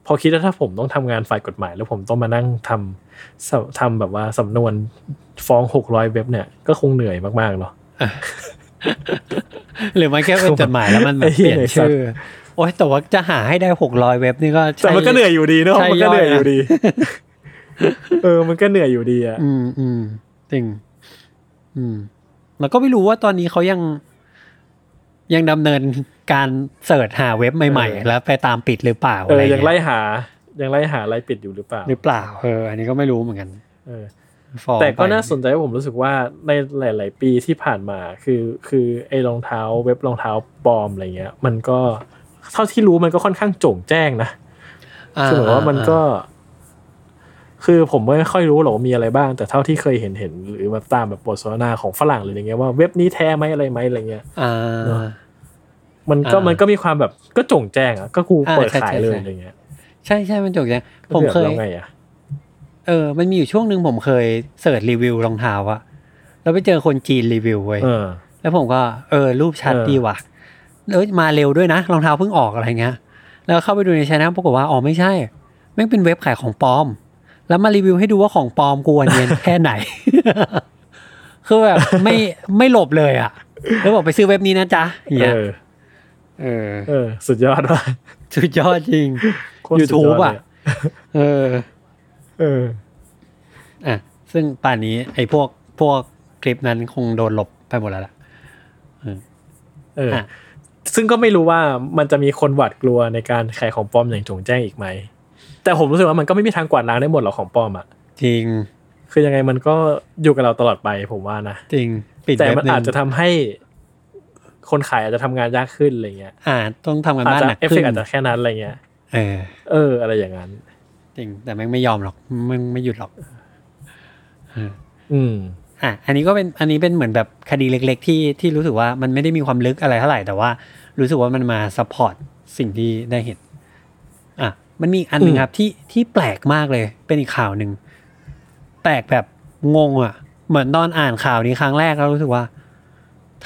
พอคิดว่าถ้าผมต้องทำงานฝ่ายกฎหมาย แล้วผมต้องมานั่งทำสทำแบบว่าสำนวนฟ้องหกร้อยเว็บเนี่ยก็คงเหนื่อยมากๆเนาะหรือมันแค่เป็นจดหมายแล้วมันแบบไอ้เหี้เปยลี่ยนชื่อโอ้ยแต่ว่าจะหาให้ได้หกร้อยเว็บนี่ก็แต่ใช่มันก็เหนื่อยอยู่ดีเนาะใช่มันก็เหนื่อยย่อยนะอยู่ดี เออ มันก็เหนื่อยอยู่ดีอะ อืมอืมจริง อืม แล้วก็ไม่รู้ว่าตอนนี้เขายัง ยังดำเนินการเสิร์ชหาเว็บใหม่เออๆแล้วไปตามปิดหรือเปล่าเออะไรอเงี้ยังไล่หา ยังไล่หาไล่ปิดอยู่หรือเปล่า หรือเปล่าเอออันนี้ก็ไม่รู้เหมือนกัน เออฟ้องแต่ก็ไปน่าสนใจว่าผมรู้สึกว่าในหลาย ๆ ปีที่ผ่านมาคือคือไอ้รองเท้าเว็บรองเท้าปลอมอะไรเงี้ย มันก็เท่าที่รู้มันก็ค่อนข้างโจ่งแจ้งนะาคือเหมือนว่ามันก็ คือผมไม่ค่อยรู้หรอกว่ามีอะไรบ้าง แต่เท่าที่เคยเห็นเห็นหรือแบบตามแบบบทสนทนาของฝรั่งหรืออะไรเงี้ยว่าเว็บนี้แท้ไหมอะไรไหมอะไรเงี้ยอ่าเนอะมันก็อ่ามัมันก็มีความแบบก็โจ่งแจ้งอะก็กูอ่าเปิดใช่ขายใช่เลยใช่อะไรเงี้ย ใช่ใช่มันจบยังผมเคยแล้วไงอะเออ มันมีอยู่ช่วงหนึ่งผมเคยเสิร์ชรีวิวรองเท้าอะแล้วไปเจอคนจีนรีวิวเว้ยเออแล้วผมก็เออ รูปชัดเออดีว่ะแล้วมาเร็วด้วยนะรองเท้าเพิ่งออกอะไรเงี้ย แล้วเข้าไปดูในช anel ปรากฏว่าอ๋อไม่ใช่แม่งเป็นเว็บขายของปลอม แล้วมารีวิวให้ดูว่าของปลอมกวนเนียนแค่ไหน คือแบบไม่ไม่หลบเลยอะ แล้วบอกไปซื้อเว็บนี้นะจ๊ะอย่างเอเงี้ยอเออ เออ สุดยอดว่ะสุดยอดจริงโคตรสุดยอด YouTube อะเลยเออ เออ อะ ซึ่งป่านนี้ ไอ้พวกพวกคลิปนั้นคงโดนลบไปหมดแล้วล่ะเอออะซึ่งก็ไม่รู้ว่ามันจะมีคนหวาดกลัวในการขายของปลอมอย่างโจ่งแจ้งอีกไหม แต่ผมรู้สึกว่ามันก็ไม่มีทางกวาดล้างได้หมดหรอกของปลอมอะจริง คือยังไงมันก็อยู่กับเราตลอดไปผมว่านะจริงปิดแต่เว็บมันหนึ่งอาจจะทำให้ คนขายอาจจะทำงานยากขึ้นอะไรเงี้ยอ่า ต้องทำการบ้านหนักขึ้กนต์อาจจะแค่นั้นอะไรเงี้ยเออ เออ อะไรอย่างนั้น จริง แต่แม่งไม่ยอมหรอกมึงไม่หยุดหรอกอืมอะอันนี้ก็เป็นอันนี้เป็นเหมือนแบบคดีเล็ก ๆ ที่ที่รู้สึกว่ามันไม่ได้มีความลึกอะไรเท่าไหร่แต่ว่า รู้สึกว่ามันมา support สิ่งที่ได้เห็นอะ มันมีอีกอันหนึ่งอืมครับที่ที่แปลกมากเลย เป็นอีกข่าวหนึ่งแปลกแบบงงอะ เหมือนตอนอ่านข่าวนี้ครั้งแรกแล้วรู้สึกว่า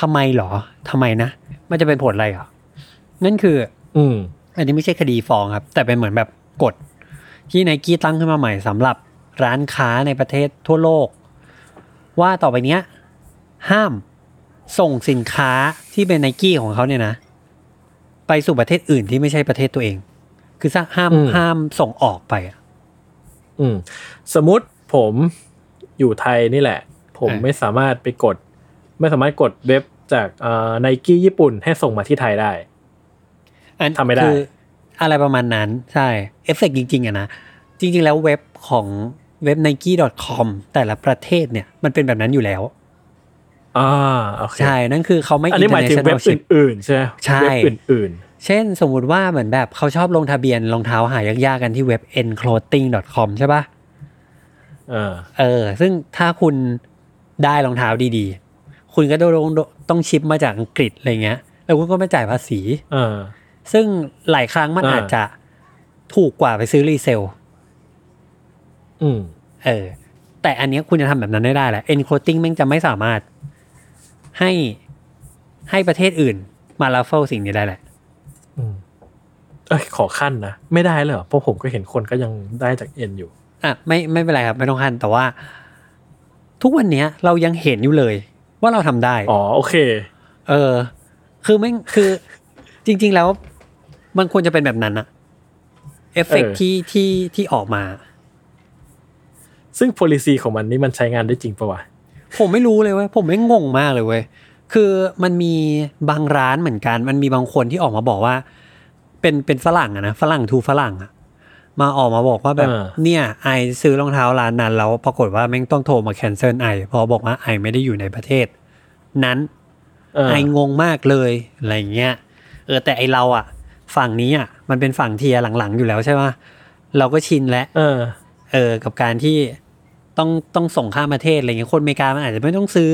ทำไมหรอทำไมนะมันจะเป็นผลอะไรอะนั่นคือ อืมอันนี้ไม่ใช่คดีฟ้องครับ แต่เป็นเหมือนแบบกฎที่ไนกี้ตั้งขึ้นมาใหม่สำหรับร้านค้าในประเทศทั่วโลก ว่าต่อไปเนี้ย ห้ามส่งสินค้าที่เป็นไนกี้ของเขาเนี่ยนะ ไปสู่ประเทศอื่นที่ไม่ใช่ประเทศตัวเอง คือห้ามอืมห้ามส่งออกไปอะอืม สมมุติผมอยู่ไทยนี่แหละ ผมอะไม่สามารถไปกด ไม่สามารถกดเว็บจากเอ่อไนกี้ญี่ปุ่นให้ส่งมาที่ไทยได้อันทำไม่ได้คืออะไรประมาณนั้น ใช่เอฟเฟกจริง ๆอะนะ จริง ๆ แล้วเว็บของเว็บ nike.com แต่ละประเทศเนี่ยมันเป็นแบบนั้นอยู่แล้วอ่าโอเคใช่ นั่นคือเขาไม่อันนี้หมายถึงเว็บ international ship อื่นๆใช่ไหมใช่เว็บอื่น เช่นสมมุติว่าเหมือนแบบเขาชอบลงทะเบียนรองเท้าหายากๆกันที่เว็บ enclothing.com ใช่ปะๆเออ เออ ซึ่งถ้าคุณได้รองเท้าดีๆ คุณก็ต้องต้อง ship มาจากอังกฤษอะไรเงี้ย แล้วคุณก็ไม่จ่ายภาษี เออ ซึ่งหลายครั้งมันอ่าอาจจะถูกกว่าไปซื้อ resell อืม เออ แต่อันเนี้ยคุณจะทำแบบนั้นไม่ได้แหละ enclothing แม่งจะไม่สามารถให้ให้ประเทศอื่นมา raffle สิ่งนี้ได้แหละอืม เอ้ยขอคั่นนะไม่ได้เลยเหรอเพราะผมก็เห็นคนก็ยังได้จาก END อยู่อะไม่ไม่เป็นไรครับไม่ต้องคั่นแต่ว่า ทุกวันเนี้ยเรายังเห็นอยู่เลย ว่าเราทำได้อ๋อโอเค เออ คือไม่งคือจริง ๆแล้ว มันควรจะเป็นแบบนั้นอะเอฟเฟกเออที่ที่ที่ออกมา ซึ่ง policy ของมันนี่มันใช้งานได้จริงปะวะผมไม่รู้เลยเว้ยผมไม่งงมากเลยเว้ย คือมันมีบางร้านเหมือนกัน มันมีบางคนที่ออกมาบอกว่า เป็นเป็นฝรั่งอะนะฝรั่งทูฝรั่งอะมาออกมาบอกว่าแบบเออเนี่ย I ซื้อรองเท้าร้านนั้นแล้วปรากฏว่าแม่งต้องโทรมา cancel I เพราะบอกว่า I ไม่ได้อยู่ในประเทศ นั้นเออไองงมากเลยอะไรเงี้ยเออแต่ไอ้เราอะฝั่งนี้อะมันเป็นฝั่ง tier หลังๆอยู่แล้วใช่ไหมเราก็ชินแล้วเออ เออ กับการที่ต้องต้องส่งข้ามประเทศอะไรเงี้ยคนอเมริกามันอาจจะไม่ต้องซื้อ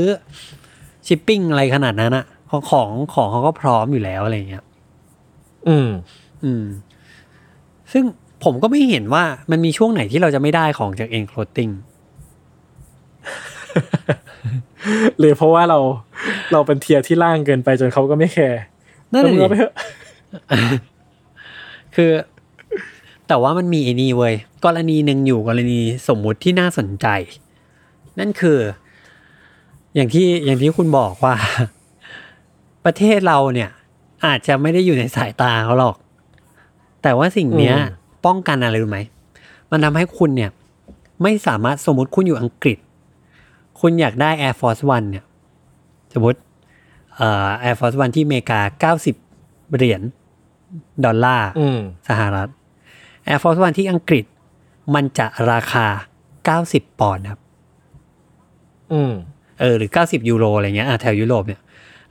ชิปปิ้งอะไรขนาดนั้นอะของของของเขาก็พร้อมอยู่แล้วอะไรเงี้ย อืม อืม ซึ่งผมก็ไม่เห็นว่ามันมีช่วงไหนที่เราจะไม่ได้ของจาก END Clothingหรือเพราะว่าเราเราเป็น tier ที่ล่างเกินไปจนเขาก็ไม่แคร์นั่นแหละแล้วมึงแหเอาไปเถอะคือ แต่ว่ามันมีไอ้นี่เว้ย กรณีหนึ่งอยู่กรณีสมมุติที่น่าสนใจ นั่นคือ อย่างที่อย่างที่คุณบอกว่า ประเทศเราเนี่ย อาจจะไม่ได้อยู่ในสายตาเขาหรอก แต่ว่าสิ่งเนี้ย ป้องกันอะไรรู้ไหม มันทำให้คุณเนี่ย ไม่สามารถสมมติคุณอยู่อังกฤษ คุณอยากได้ Air Force One เนี่ย สมมติเอ่อ Air Force One ที่อเมริกา 90 เหรียญดอลลาร์อืมสหรัฐ Air Force One ที่อังกฤษมันจะราคา 90 ปอนด์ครับ อืม เออหรือ 90 ยูโรอะไรเงี้ยอะแถวยุโรปเนี่ย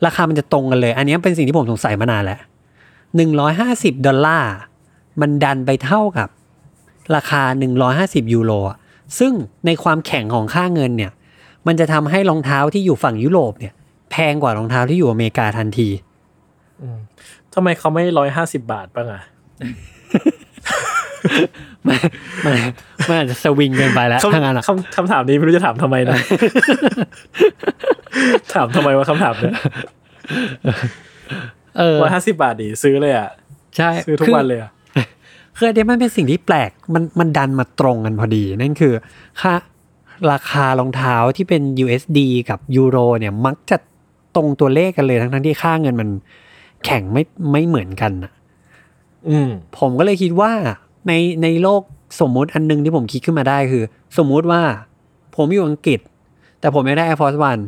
ราคามันจะตรงกันเลย อันเนี้ยเป็นสิ่งที่ผมสงสัยมานานแล้ว150 ดอลลาร์ มันดันไปเท่ากับ ราคา 150 ยูโรอะซึ่งในความแข็งของค่าเงินเนี่ย มันจะทำให้รองเท้าที่อยู่ฝั่งยุโรปเนี่ย แพงกว่ารองเท้าที่อยู่อเมริกาทันทีทำไมเขาไม่ร้อยห้าสิบาทบ้างอะ มันมันมันอาจจะสวิงเกินไปแล้วคำถ้างั้นอะคำคำถามนี้ไม่รู้จะถามทำไมนะ ถามทำไมว่าคำถามเนี่ยเออห้าสิบาทดิซื้อเลยอะ ใช่ซื้อทุกวันเลยอะคืออันเนี้ยมันเป็นสิ่งที่แปลกมันมันดันมาตรงกันพอดี นั่นคือค่าราคารองเท้าที่เป็น USD กับยูโรเนี่ยมักจะตรงตัวเลขกันเลยทั้งทั้งที่ค่าเงินมันแข่งไม่ไม่เหมือนกันน่ะ อืม ผมก็เลยคิดว่า ในในโลกสมมุติอันหนึงที่ผมคิดขึ้นมาได้คือ สมมุติว่าผมอยู่อังกฤษ แต่ผมไม่ได้ Air Force One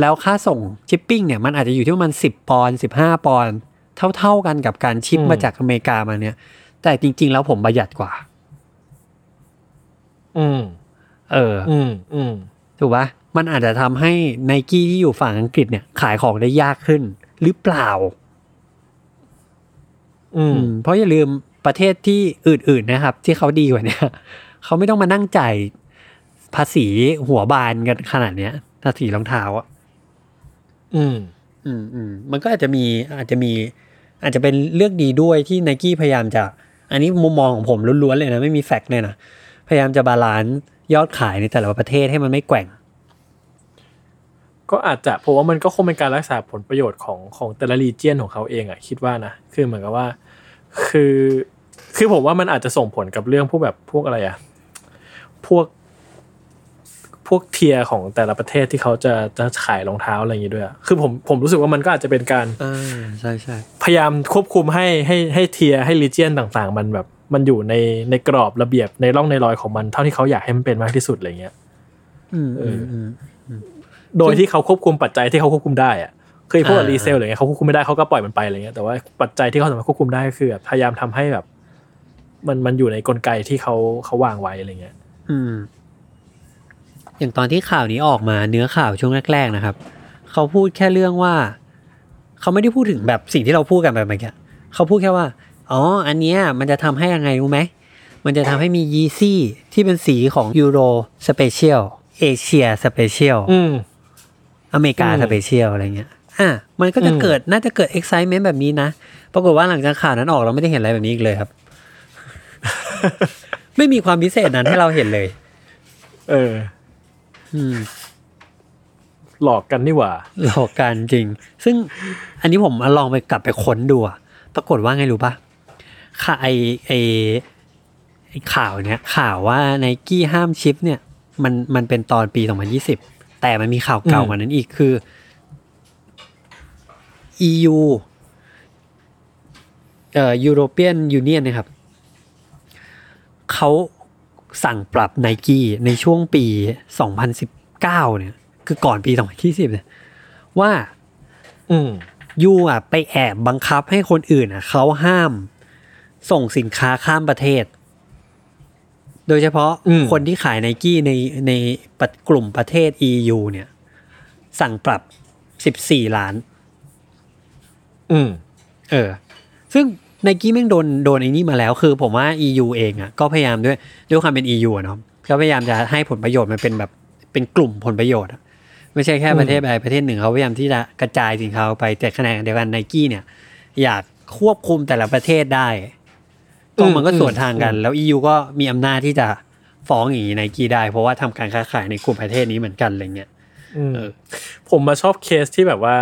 แล้วค่าส่งชิปปิ้งเนี่ยมันอาจจะอยู่ที่ประมาณสิบปอนสิบห้าปอนด์เท่า ๆกันกับการชิปอืมมาจากอเมริกามาเนี่ย แต่จริง ๆ แล้วผมประหยัดกว่า อืม เออ อืมอืมถูกปะมันอาจจะทำให้ไนกี้ที่อยู่ฝั่งอังกฤษเนี่ย ขายของได้ยากขึ้น หรือเปล่า อืมอืมเพราะอย่าลืม ประเทศที่อื่นๆนะครับ ที่เขาดีกว่าเนี้ยเขาไม่ต้องมานั่งจ่ายภาษีหัวบานกันขนาดเนี้ยภาษีรองเท้าอะอืม อืมอืมมันก็อาจจะมีอาจจะมี อาจจะเป็นเรื่องดีด้วยที่ไนกี้พยายามจะ อันนี้มุมมองของผมล้วนๆเลยนะไม่มีแฟกต์เลยนะพยายามจะ balance ยอดขายในแต่ละประเทศให้มันไม่แกว่ง ก็อาจจะผมว่ามันก็คงเป็นการรักษาผลประโยชน์ของของแต่ละ region ของเขาเองอะคิดว่านะคือเหมือนกับว่า คือคือผมว่ามันอาจจะส่งผลกับเรื่องพวกแบบพวกอะไรอะพวกพวก tier ของแต่ละประเทศที่เขาจะจะขายรองเท้าอะไรอย่างงี้ด้วยอะคือผมผมรู้สึกว่ามันก็อาจจะเป็นการอ่าใช่ใช่พยายามควบคุมให้ให้ให้ tier ให้ region ต่างๆ มันแบบมันอยู่ในในกรอบระเบียบในร่องในรอยของมันเท่าที่เขาอยากให้มันเป็นมากที่สุดอะไรเงี้ย อืมอืมอืมโดยที่เขาควบคุมปัจจัยที่เขาควบคุมได้อะ คือพวกอ่ารีเซลอะไรเงี้ยเขาควบคุมไม่ได้เขาก็ปล่อยมันไปอะไรเงี้ยแต่ว่าปัจจัยที่เขาสามารถควบคุมได้ก็คือแบบพยายามทำให้แบบ มันมันอยู่ในกลไกที่เขาเขาวางไว้อะไรเงี้ย อืม อย่างตอนที่ข่าวนี้ออกมาเนื้อข่าวช่วงแรก ๆ นะครับเขาพูดแค่เรื่องว่าเขาไม่ได้พูดถึงแบบสิ่งที่เราพูดกันแบบเมื่อกี้เขาพูดแค่ว่า อ๋อ อันเนี้ยมันจะทำให้ยังไงรู้ไหม มันจะทำให้มี Yeezy ที่เป็นสีของ Euro special Asia special อืมอเมริกาอืม special อะไรเงี้ย อะมันก็จะอืมเกิดน่าจะเกิด excitement แบบนี้นะปรากฏว่าหลังจากข่าวนั้นออกเราไม่ได้เห็นอะไรแบบนี้อีกเลยครับ ไม่มีความพิเศษนั้นให้เราเห็นเลย เอออืมหลอกกันนี่หว่า หลอกกันจริง ซึ่งอันนี้ผมลองไปกลับไปค้นดูอะปรากฏว่าไงรู้ปะข่าไอไอไอข่าวเนี้ยข่าวว่าไนกี้ห้ามชิป เนี่ย มันมันเป็นตอนปี 2020 แต่มันมีข่าวเก่าอืมกว่านั้นอีกคือ EU เอ่อ European Union นะครับเขาสั่งปรับไนกี้ในช่วงปี 2019 เนี่ย คือก่อนปี 2020 เนี่ย ว่า อืมยูอะไปแอบบังคับให้คนอื่นอะเขาห้ามส่งสินค้าข้ามประเทศ โดยเฉพาะอืมคนที่ขายไนกี้ในในปะกลุ่มประเทศ EU เนี่ย สั่งปรับ 14 ล้าน อืม เออ ซึ่งไนกี้แม่งโดนโดนไอ้นี่มาแล้ว คือผมว่า EU เองอะก็พยายามด้วยด้วยความเป็น EU อะเนาะก็พยายามจะให้ผลประโยชน์มันเป็นแบบเป็นกลุ่มผลประโยชน์อะไม่ใช่แค่ประเทศใดประเทศหนึ่งเขาพยายามที่จะกระจายสินค้าออกไปแต่ขณะเดียวกันไนกี้เนี่ย อยากควบคุมแต่ละประเทศได้ก็อืมมันก็สวนทางกันอืมแล้ว EU ก็มีอำนาจที่จะฟ้องอย่างนี้ไนกี้ได้ เพราะว่าทำการค้าขายในกลุ่มประเทศนี้เหมือนกันอะไรเงี้ยอืมเออผมมาชอบเคสที่แบบว่า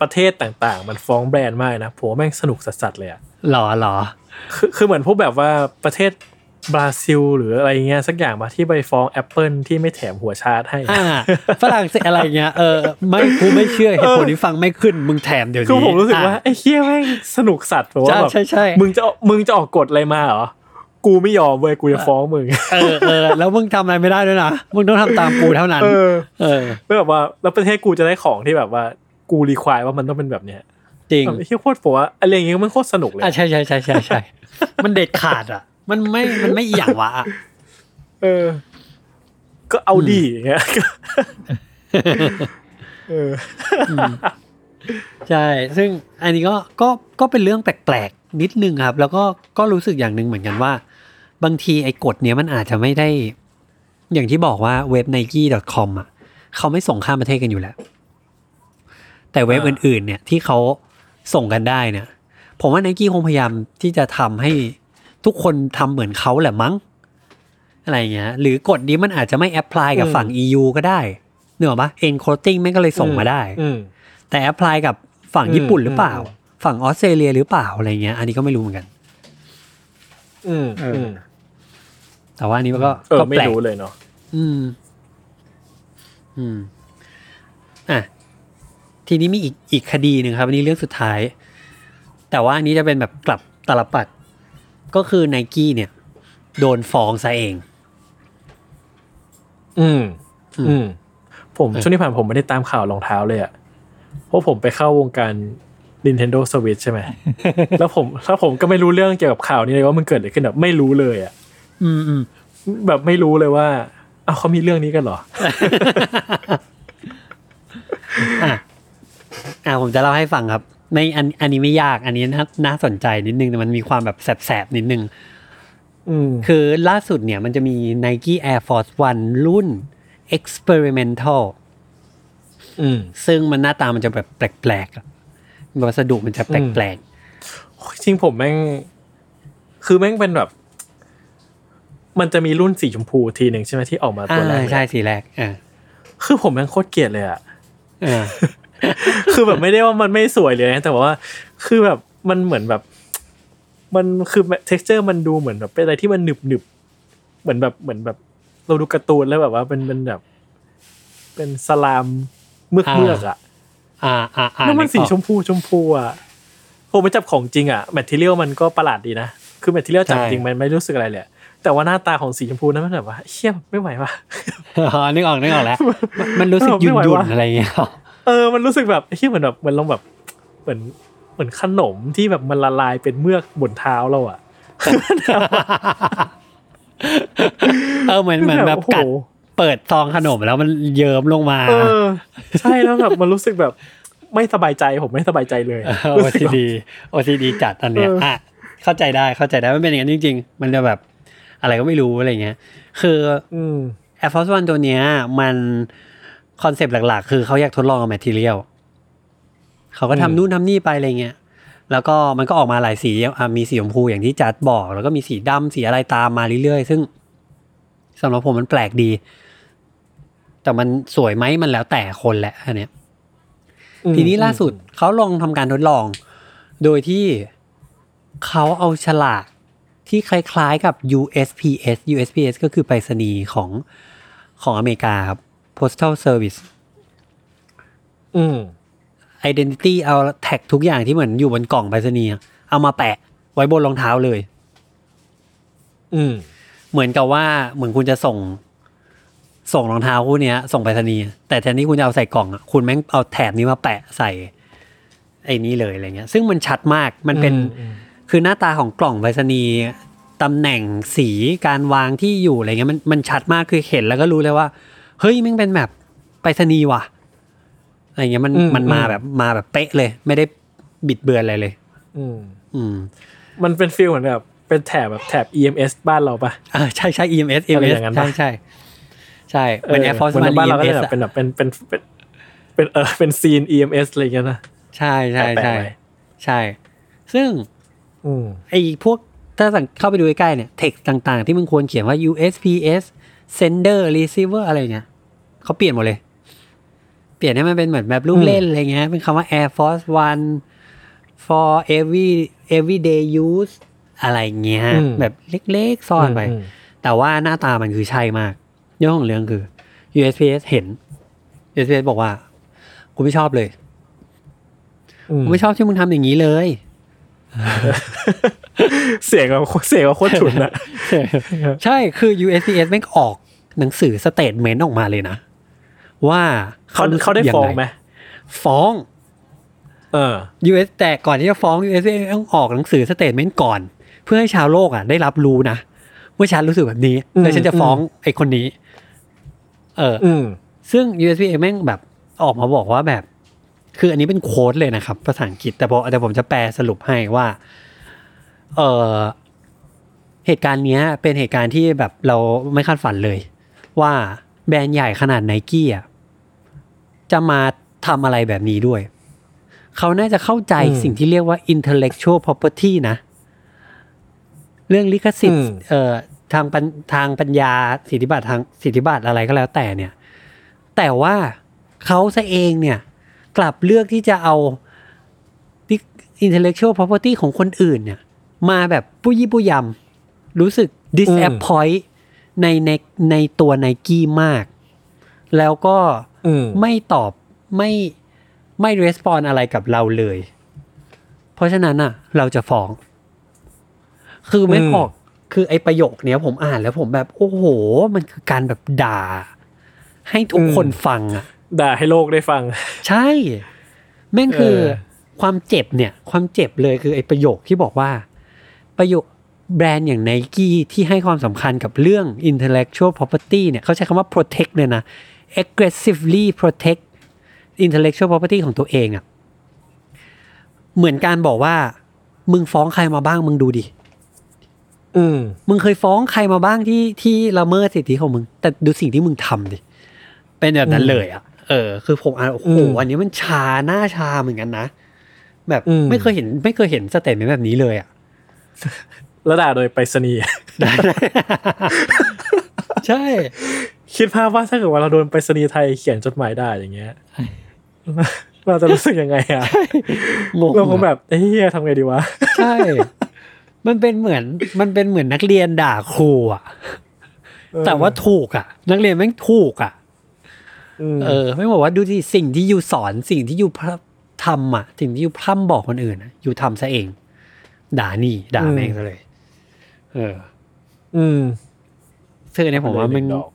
ประเทศต่างๆ มันฟ้องแบรนด์มากนะผมว่าแม่งสนุกสัสๆเลยอะหรอหรอคือคือเหมือนพวกแบบว่าประเทศบราซิล หรืออะไรเงี้ยสักอย่างมาที่ไปฟ้อง Apple ที่ไม่แถมหัวชาร์จให้อ่าฝรั่งเศสอะไรเงี้ยเออไม่กูไม่เชื่อเหตุผลที่ฟังไม่ขึ้นมึงแถมเดี๋ยวนี้คือผมรู้สึกว่าอะไอ้เคี้ยแม่งสนุกสัตว์แบบว่าใช่แบบใช่ใช่มึงจะมึงจะออกกฎอะไรมาเหรอกูไม่ยอมเว้ยกูจะฟ้องมึงเออเออแล้วมึงทำอะไรไม่ได้ด้วยนะมึงต้องทำตามกูเท่านั้นเออเออแล้วแบบว่าแล้วประเทศกูจะได้ของที่แบบว่า กูรีควายว่ามันต้องเป็นแบบเนี้ยจริงแบบไอ้เฮียโคตรผมว่าอะไรอย่างเงี้ยมันโคตรสนุกเลยอะใช่ใช่ใช่ใช่ใช่มันเด็ดขาดอะ มันไม่มันไม่อหย่างวะอะเออ ก็เอาดีอย่างเงี้ยเออใช่ ซึ่งอันนี้ก็ก็ก็เป็นเรื่องแปลกๆนิดนึงครับ แล้วก็ก็รู้สึกอย่างหนึ่งเหมือนกันว่า บางทีไอ้กฎเนี้ยมันอาจจะไม่ได้ อย่างที่บอกว่าเว็บ nike.com อะเขาไม่ส่งข้ามประเทศกันอยู่แล้ว แต่เว็บอ่าอื่นๆเนี่ยที่เขาส่งกันได้เนี่ย ผมว่า Nike คงพยายามที่จะทำให้ทุกคนทำเหมือนเขาแหละมั้ง อะไรเงี้ย หรือกฎนี้มันอาจจะไม่ apply กับฝั่ง EU ก็ได้ Naked อะปะ END Clothing แม่งก็เลยส่งมาได้อืมแต่ apply กับฝั่งญี่ปุ่นหรือเปล่าอืมฝั่งออสเตรเลียหรือเปล่าอะไรเงี้ย อันนี้ก็ไม่รู้เหมือนกัน อืมเอออือืมแต่ว่าอันนี้มันก็เออก็ไม่แปลกรู้เลยเนาะอืม อืมอะ ทีนี้มีอีกอีกคดีหนึ่งครับอันนี้เรื่องสุดท้าย แต่ว่าอันนี้จะเป็นแบบกลับตลปัด ก็คือไนกี้เนี่ย โดนฟ้องซะเอง อืม อืมอืมผมเออช่วงที่ผ่านผมไม่ได้ตามข่าวรองเท้าเลยอะเพราะผมไปเข้าวงการ Nintendo Switch ใช่ไหม แล้วผมแล้วผมก็ไม่รู้เรื่องเกี่ยวกับข่าวนี้เลยว่ามันเกิดอะไรขึ้นแบบไม่รู้เลยอะอืมอืมแบบไม่รู้เลยว่าอ้าวเขามีเรื่องนี้กันเหรอ อะอะผมจะเล่าให้ฟังครับในอันอันนี้ไม่ยากอันนี้น่าน่าสนใจนิดนึงแต่มันมีความแบบแสบๆนิดนึงอืมคือล่าสุดเนี่ยมันจะมี Nike Air Force One รุ่น experimental อืมซึ่งมันหน้าตามันจะแบบแปลกๆอะวัสดุมันจะแปลกจริงผมแม่ง คือแม่งเป็นแบบ มันจะมีรุ่นสีชมพูทีหนึ่งใช่ไหมที่ออกมาๆตัวแรกอ่าเลยใช่สีแรกอ่าคือผมแม่งโคตรเกลียดเลยอะอ่า คือแบบไม่ได้ว่ามันไม่สวยเลยนะแต่ว่า คือแบบมันเหมือนแบบ มันคือ texture มันดูเหมือนแบบเป็นอะไรที่มันหนึบหนึบๆเหมือนแบบเหมือนแบบ เราดูการ์ตูนแล้วแบบว่าเป็นเป็นแบบ เป็น slime เมือกเมือกๆอะอ่าอ่าอ่าแล้วมันสีออกชมพูชมพูอะผมไปจับของจริงอะ material มันก็ประหลาดดีนะคือ material จับใช่จริงมันไม่รู้สึกอะไรเลยอะแต่ว่าหน้าตาของสีชมพูนั้นมันแบบว่าเชี่ยไม่ไหวว่ะอ๋อนึกออกนึกออกแล้ว มันมันรู้สึกเออหยุ่ไม่นไหวหยุ่นวะอะไรอย่างเงี้ย เออมันรู้สึกแบบเหี้ยเหมือนแบบเหมือนลองแบบเหมือนเหมือนขนมที่แบบมันละลายเป็นเมือกบนเท้าเราอะเออเหมือนเหมือนแบบโอ้โหกัดเปิดซองขนมแล้วมันเยิ้มลงมาเออใช่แล้วแบบมันรู้สึกแบบไม่สบายใจผมไม่สบายใจเลยโอรู้สึกทีแบบดีโอทีดีจัดอันเนี้ยเอออ่อะเข้าใจได้เข้าใจได้มันเป็นอย่างนั้นจริง ๆ มันจะแบบอะไรก็ไม่รู้อะไรเงี้ย คืออืม Air Force One ตัวเนี้ยมัน concept หลักๆ คือเขาอยากทดลองกับ material เขาก็อืมทำนู่นทำนี่ไปอะไรเงี้ยแล้วก็มันก็ออกมาหลายสีอะมีสีชมพูอย่างที่จัดบอก แล้วก็มีสีดำสีอะไรตามมาเรื่อยๆ ซึ่งสำหรับผมมันแปลกดี แต่มันสวยไหมมันแล้วแต่คนแหละอันเนี้ยทีนี้ล่าสุดเขาลองทำการทดลอง โดยที่เขาเอาฉลากที่คล้ายๆกับ USPS USPS ก็คือไปรษณีย์ของของอเมริกาครับ Postal Service อืม Identity เอาแท็กทุกอย่างที่เหมือนอยู่บนกล่องไปรษณีย์อะเอามาแปะไว้บนรองเท้าเลย อืม เหมือนกับว่าเหมือนคุณจะส่ง ส่งรองเท้าคู่เนี้ย ส่งไปรษณีย์แต่แทนที่คุณจะเอาใส่กล่องอะคุณแม่งเอาแถบนี้มาแปะใส่ ไอ้นี้เลยอะไรเงี้ย ซึ่งมันชัดมากมันเป็น อืม คือหน้าตาของกล่องไปรษณีย์ตำแหน่งสีการวางที่อยู่อะไรเงี้ยมันมันชัดมากคือเห็นแล้วก็รู้เลยว่า เฮ้ยมันเป็นแบบไปรษณีย์ว่ะอะไรเงี้ยมันอืมมันมาอืมแบบมาแบบเป๊ะเลย ไม่ได้บิดเบือนอะไรเลย อืม อืม มันเป็นฟีลเหมือนแบบเป็นแถบแบบแถบ EMS บ้านเราปะอ่าใช่ใช่ EMS อะไร EMS อย่างนั้นใช่ปะใช่ใช่เป็น Air Force หมื One บ้านเราก็จะ EMS แบบอะเป็นแบบเป็นเป็นเป็นเป็นเออเป็นซีน EMS อะไรอย่างเงี้ยนะใช่ใช่แปะใช่ไว้ใช่ ซึ่งอืมไอ้พวกถ้าสั่งเข้าไปดูใกล้ๆเนี่ยเท็กต่างๆ ที่มึงควรเขียนว่า USPS sender receiver อะไรเงี้ยเขาเปลี่ยนหมดเลย เปลี่ยนให้มันเป็นเหมือนแบบลูกเล่นอะไรเงี้ย เป็นคำว่า Air Force One for every everyday use อะไรเงี้ยอืมแบบเล็กๆ ซ่อนไปอืมแต่ว่าหน้าตามันคือใช่มากเรื่องของเรื่องคือ USPS เห็น USPS บอกว่า กูไม่ชอบเลยอืมกูไม่ชอบที่มึงทำอย่างนี้เลย เสียงเราเสียงเราโคตรฉุนอะใช่คือ USPS แม่งออกหนังสือ statement ออกมาเลยนะ ว่าเขารู้สึกเขาได้ยังไงฟ้องไหมฟ้อง เออ US แต่ก่อนที่จะฟ้อง USPS ต้องออกหนังสือ statement ก่อน เพื่อให้ชาวโลกอะ ได้รับรู้นะว่าฉันรู้สึกแบบนี้อืมแล้วฉันจะฟ้องไอ้คนนี้ เอออืมซึ่ง USPS แม่งแบบออกมาบอกว่าแบบ คืออันนี้เป็น quote เลยนะครับ ภาษาอังกฤษแต่ผมแต่ผมจะแปลสรุปให้ว่า เออเหตุการณ์เนี้ยเป็นเหตุการณ์ที่แบบเราไม่คาดฝันเลย ว่าแบรนด์ใหญ่ขนาดไนกี้อะจะมาทำอะไรแบบนี้ด้วย เขาน่าจะเข้าใจอืมสิ่งที่เรียกว่า intellectual property นะ เรื่องลิขสิทธิ์อืมเอ่อทางปัญทางปัญญาสิทธิบัตรทางสิทธิบัตรอะไรก็แล้วแต่เนี่ย แต่ว่าเขาซะเองเนี่ย กลับเลือกที่จะเอา intellectual property ของคนอื่นเนี่ย มาแบบปุยยี่ปุยยรู้สึก disappoint ในในในตัวไนกี้มาก แล้วก็อืมไม่ตอบไม่ไม่รีสปอนอะไรกับเราเลย เพราะฉะนั้นอะ เราจะฟ้อง คือไม่อืมออกคือไอประโยคเนี้ยผมอ่านแล้วผมแบบ โอ้โห มันคือการแบบด่า ให้ทุกคนฟังอะ ด่าให้โลกได้ฟัง ใช่ แม่งคือเออความเจ็บเนี่ย ความเจ็บเลยคือไอ้ประโยคที่บอกว่า ประโยคแบรนด์อย่างไนกี้ที่ให้ความสำคัญกับเรื่อง intellectual property เนี่ยเขาใช้คำว่า protect เลยนะ aggressively protect intellectual property ของตัวเองอะ่ะ เหมือนการบอกว่า มึงฟ้องใครมาบ้างมึงดูดิอืมมึงเคยฟ้องใครมาบ้างที่ที่ละเมิดสิทธิของมึง แต่ดูสิ่งที่มึงทำดิ เป็นแบบนั้นอืมเลยอะ เออ คือผมอ่านโอ้โหอืมอันนี้มันชาหน้าชาเหมือนกันนะ แบบอืมไม่เคยเห็น ไม่เคยเห็น statement แบบนี้เลยอะแล้วด่าโดยไปรษณีย์ใช่ คิดภาพว่าถ้าเกิดว่าเราโดนไปรษณีย์ไทยเขียนจดหมายด่าอย่างเงี้ยเราจะรู้สึกยังไงอะงงเราคงอะแบบเหี้ยทำไงดีวะ ใช่ มันเป็นเหมือน มันเป็นเหมือนนักเรียนด่าครูอะ แต่ว่าถูกอะ นักเรียนแม่งถูกอะม เออ ไม่บอกว่าดูที่สิ่งที่ยูสอนสิ่งที่ยูพร่ำทำอะ สิ่งที่ยูพร่ำบอกคนอื่นอะยูทำซะเอง ด่านี่ด่าแม่งซะเลย เออ อืมซึ่งอันเนี้ยผมว่ามันเลยหนึ่งดอก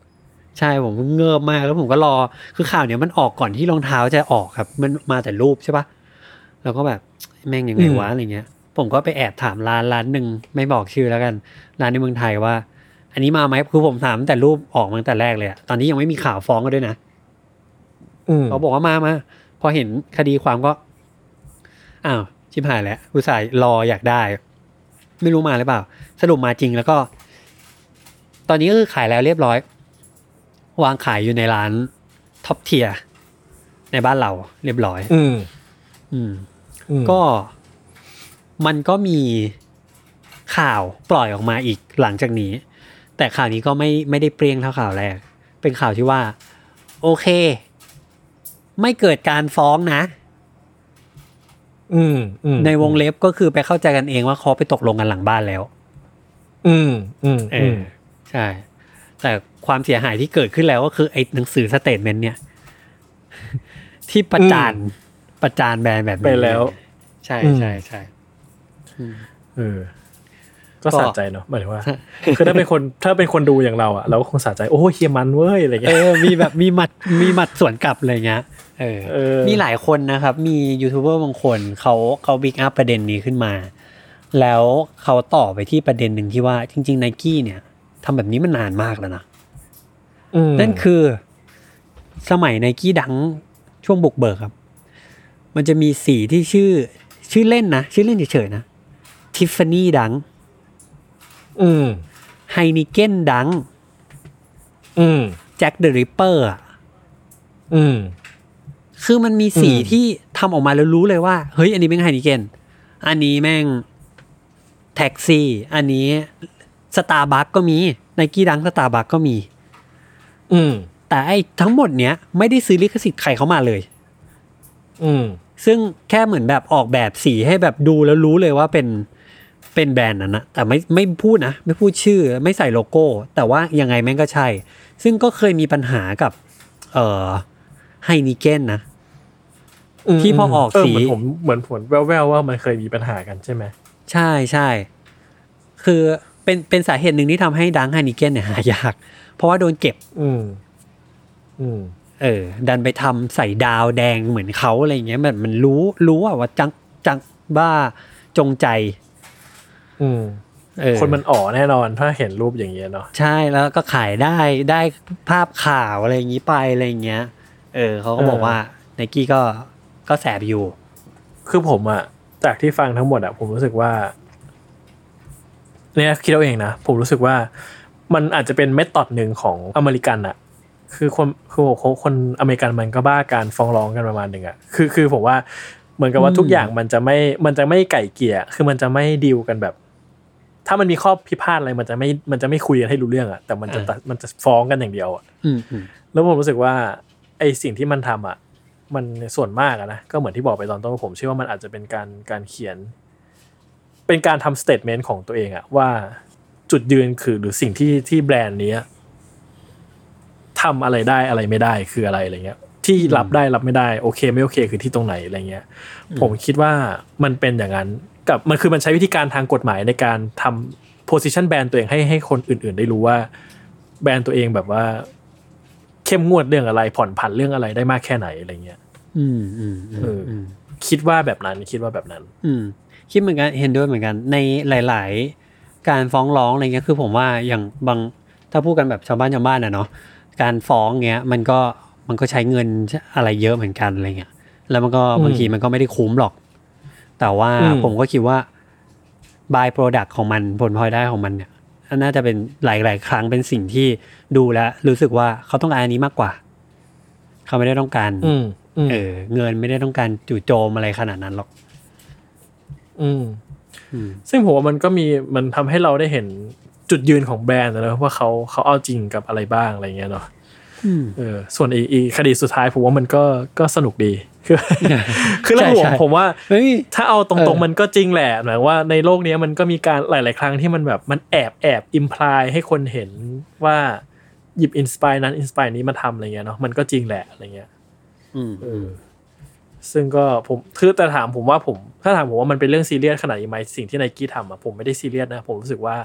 ใช่ผมเงิบมากแล้วผมก็รอคือข่าวเนี้ยมันออกก่อนที่รองเท้าจะออกครับ มันมาแต่รูปใช่ปะแล้วก็แบบแม่งยังไงวะอะไรเงี้ย ผมก็ไปแอบถามร้านร้านหนึ่งไม่บอกชื่อแล้วกัน ร้านในเมืองไทยว่า อันนี้มาไหมคือผมถามตั้งแต่รูปออกมาตั้งแต่แรกเลยอะตอนนี้ยังไม่มีข่าวฟ้องกันด้วยนะอืม เขาบอกว่ามามาพอเห็นคดีความก็ อ้าวชิบหายแล้วอุตส่าห์รออยากได้ ไม่รู้มาหรือเปล่า สรุปมาจริงแล้วก็ ตอนนี้ก็คือขายแล้วเรียบร้อย วางขายอยู่ในร้าน top tier ในบ้านเราเรียบร้อย อืม อืมอืมก็มันก็มีข่าวปล่อยออกมาอีกหลังจากนี้ แต่ข่าวนี้ก็ไม่ไม่ได้เปรี้ยงเท่าข่าวแรก เป็นข่าวที่ว่า โอเค ไม่เกิดการฟ้องนะอืมอืมในวงเล็บก็คือไปเข้าใจกันเองว่าเขาไปตกลงกันหลังบ้านแล้ว อืมอืมเออือมใช่ แต่ความเสียหายที่เกิดขึ้นแล้วก็คือไอ้หนังสือ statement เนี่ย ที่ประจานประจานแบรนด์แบบนี้ไปแล้ว ใช่อืมใช่ใช่เออก็ก็สะใจเนาะหมายถึงว่า คือถ้าเป็นคนถ้าเป็นคนดูอย่างเราอะเราก็คงสะใจโอ้เหี้ยมันเว้ยอะไรเงี้ยเออมีแบบมีหมัดมีหมัดสวนกลับอะไรเงี้ย เออเออ มีหลายคนนะครับ มียูทูบเบอร์บางคนเขาเขา pick up ประเด็นนี้ขึ้นมา แล้วเขาต่อไปที่ประเด็นหนึ่งที่ว่าจริงๆไนกี้เนี่ยทำแบบนี้มันนานมากแล้วนะนั่นคือสมัย Nike Dunk ช่วงบุกเบิกครับ มันจะมีสีที่ชื่อชื่อเล่นนะ ชื่อเล่นเฉยๆนะ Tiffany Dunk อืม Heineken Dunk อืม Jack the Ripper อืม คือมันมีสีอืมที่ทำออกมาแล้วรู้เลยว่า เฮ้ย อันนี้แม่ง Heineken อันนี้แม่งแท็กซี่ อันนี้สตาร์บัคก็มี Nike Dunk Starbucks ก็มี อืม แต่ไอ้ทั้งหมดเนี้ยไม่ได้ซื้อลิขสิทธิ์ใครเข้ามาเลย อืม ซึ่งแค่เหมือนแบบออกแบบสีให้แบบดูแล้วรู้เลยว่าเป็นเป็นแบรนด์นั้นนะแต่ไม่ไม่พูดนะ ไม่พูดชื่อ ไม่ใส่โลโก้ แต่ว่ายังไงแม่งก็ใช่ ซึ่งก็เคยมีปัญหากับ เอ่อไฮนิเกนนะ ที่พอออกเออสีเหมือนผมเหมือนผมแว่วๆว่ามันเคยมีปัญหากันใช่ไหมใช่ใช่คือเป็นเป็นสาเหตุหนึ่งที่ทำให้ดังไฮนิเกนเนี่ยหายาก เพราะว่าโดนเก็บ อืม อืม เออ ดันไปทำใส่ดาวแดงเหมือนเขาอะไรเงี้ยแบบมันรู้รู้อะว่าจังจังบ้าจงใจ อืมเออคนมันอ๋อแน่นอนถ้าเห็นรูปอย่างเงี้ยเนาะใช่แล้วก็ขายได้ได้ภาพข่าวอะไรอย่างนี้ไปอะไรอย่างเงี้ย เออเขาก็บอกว่าไนกี้ก็ ก็แสบอยู่ คือผมอะจากที่ฟังทั้งหมดอะผมรู้สึกว่าเนี่ยคิดเอาเองนะ ผมรู้สึกว่ามันอาจจะเป็นเมธอดหนึ่งของอเมริกันอะคือคนคือคนคนอเมริกันมันก็บ้าการฟ้องร้องกันประมาณหนึ่งอะคือคือผมว่าเหมือนกับว่าอืมทุกอย่างมันจะไม่มันจะไม่ไก่เกลี่ยคือมันจะไม่ดีลกันแบบ ถ้ามันมีข้อพิพาทอะไรมันจะไม่มันจะไม่คุยกันให้รู้เรื่องอะแต่มันจะตัดมันจะฟ้องกันอย่างเดียวอะอืมอืมแล้วผมรู้สึกว่าไอสิ่งที่มันทำอะ มันส่วนมากอะนะก็เหมือนที่บอกไปตอนต้นผมเชื่อว่ามันอาจจะเป็นการการเขียน เป็นการทำสเตทเมนต์ของตัวเองอะว่าจุดยืนคือหรือสิ่งที่ที่แบรนด์นี้ทำอะไรได้อะไรไม่ได้คืออะไรอะไรเงี้ย ที่รับได้รับไม่ได้โอเค ไม่โอเค คือที่ตรงไหนอะไรเงี้ย ผมคิดว่ามันเป็นอย่างนั้นกับมันคือมันใช้วิธีการทางกฎหมายในการทำ position แบรนด์ตัวเองให้ให้คนอื่น ๆ ได้รู้ว่าแบรนด์ตัวเองแบบว่า เข้มงวดเรื่องอะไร ผ่อนผันเรื่องอะไรได้มากแค่ไหนอะไรเงี้ย อืมอืมอืมเอออืมคิดว่าแบบนั้นคิดว่าแบบนั้น อืม คิดเหมือนกันเห็นด้วยเหมือนกัน ในหลาย ๆ การฟ้องร้องอะไรเงี้ยคือผมว่าอย่างบางถ้าพูดกันแบบชาวบ้านชาวบ้านอะเนาะการฟ้องเงี้ย มันก็มันก็ใช้เงินอะไรเยอะเหมือนกันอะไรเงี้ยแล้วมันก็อืมบางทีมันก็ไม่ได้คุ้มหรอก แต่ว่าอืมผมก็คิดว่า by product ของมันผลพลอยได้ของมันเนี่ย น่าจะเป็นหลาย ๆ ครั้งเป็นสิ่งที่ดูแล้ว รู้สึกว่าเขาต้องการอันนี้มากกว่า เขาไม่ได้ต้องการอืมอืมเออ เงินไม่ได้ต้องการจู่โจมอะไรขนาดนั้นหรอก อืมอืมซึ่งผมว่ามันก็มีมันทำให้เราได้เห็นจุดยืนของแบรนด์นะว่าเขาเขาเอาจริงกับอะไรบ้างอะไรเงี้ยเนาะอืมเออ ส่วนอีอีคดีสุดท้ายผมว่ามันก็ก็สนุกดี คือคือแล้วใช่ผมใช่ผมว่าเฮ้ยถ้าเอาตเอรงอๆมันก็จริงแหละหมายว่าในโลกเนี้ยมันก็มีการหลาย ๆ ครั้งที่มันแบบมันแอบแอบ imply ให้คนเห็นว่าหยิบ inspire นั้น inspire นี้มาทำอะไรเงี้ยเนาะมันก็จริงแหละอะไรเงี้ยอืมเออซึ่งก็ผมคือแต่ถามผมว่าผม ถ้าถามผมว่ามันเป็นเรื่องซีเรียสขนาดนี้ไหมสิ่งที่ไนกี้ทำอะผมไม่ได้ซีเรียสนะ ผมรู้สึกว่า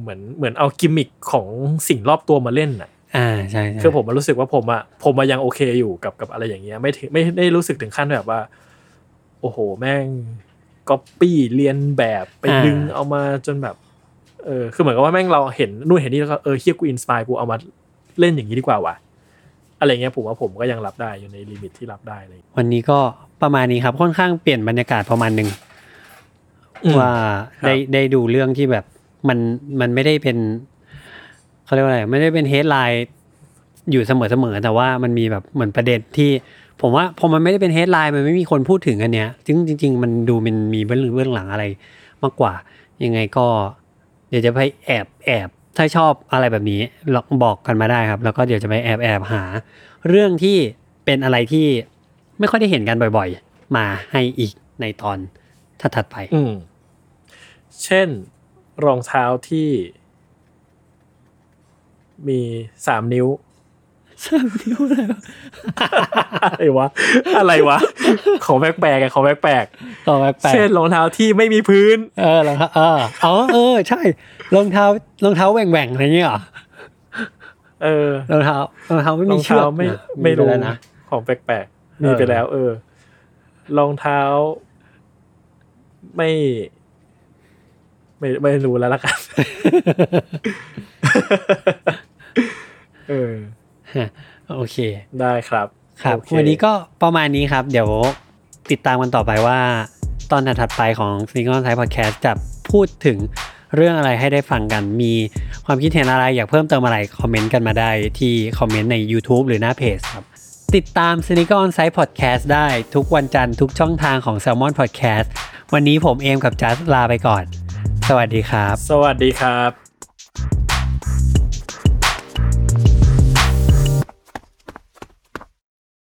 เหมือนเหมือนเอากิมมิคของสิ่งรอบตัวมาเล่นอะ อ่าใช่ใช่คือผมมารู้สึกว่าผมอะผมมายังโอเคอยู่กับกับอะไรอย่างเงี้ย ไม่ถึงไม่ได้รู้สึกถึงขั้นแบบว่า โอ้โห แม่งก๊อปปี้เลียนแบบไปดึงเอามาจนแบบเออคือเหมือนกับว่าแม่งเราเห็นนู่นเห็นนี่แล้วก็เออเฮ้ยกู inspire กูเอามาเล่นอย่างนี้ดีกว่าว่ะอะไรเงี้ยผมว่าผมก็ยังรับได้อยู่ใน limit ที่รับได้เลย วันนี้ก็ประมาณนี้ครับค่อนข้างเปลี่ยนบรรยากาศประมาณหนึ่งอืมว่าครับได้ได้ดูเรื่องที่แบบมันมันไม่ได้เป็น เขาเรียกว่าอะไรไม่ได้เป็น headline อยู่เสมอเสมอแต่ว่ามันมีแบบเหมือนประเด็นที่ ผมว่าพอมันไม่ได้เป็นเฮดไลน์มันไม่มีคนพูดถึงอันเนี้ยจริงจริง ๆ มันดูมันมีเบื้องลึกเบื้องหลังอะไรมากกว่า ยังไงก็เดี๋ยวจะไปแอบแอบถ้าชอบอะไรแบบนี้ลองบอกกันมาได้ครับ แล้วก็เดี๋ยวจะไปแอบแอบหา เรื่องที่เป็นอะไรที่ไม่ค่อยได้เห็นกันบ่อยๆ มาให้อีกในตอนถัดๆไป อืมเช่น รองเท้าที่ มีสามนิ้วสามนิ้วเลยอะไรวะอะไรวะของแปลกๆอะของแปลกต่อแปลๆกเช่นรองเท้าที่ไม่มีพื้นๆเออรองเท้าเอออ๋อเออ ใช่รองเท้ารองเท้าแหว่งๆอะไรเงี้ยเหรอเออรองเท้ารองเท้าไม่รมีองเชือเท้ากไม่นะไม่รู้ปแล้วนะของแปลกๆมีไปแล้ว เออรองเท้า ไม่ ไม่ไม่รู้แล้วละกัน เออโอเค ได้ครับ ครับโอเวันนี้ก็ประมาณนี้ครับ เดี๋ยวติดตามกันต่อไปว่า ตอนถัดๆไปของ Single Type Podcast จะพูดถึงเรื่องอะไรให้ได้ฟังกัน มีความคิดเห็นอะไรอยากเพิ่มเติมอะไร คอมเมนต์กันมาได้ที่คอมเมนต์ใน YouTube หรือหน้าเพจครับ ติดตาม s n e a k e r On Site Podcast ได้ทุกวันจันทร์ทุกช่องทางของ Salmon Podcast วันนี้ผมเอมกับจัสลาไปก่อน สวัสดีครับ สวัสดีครับ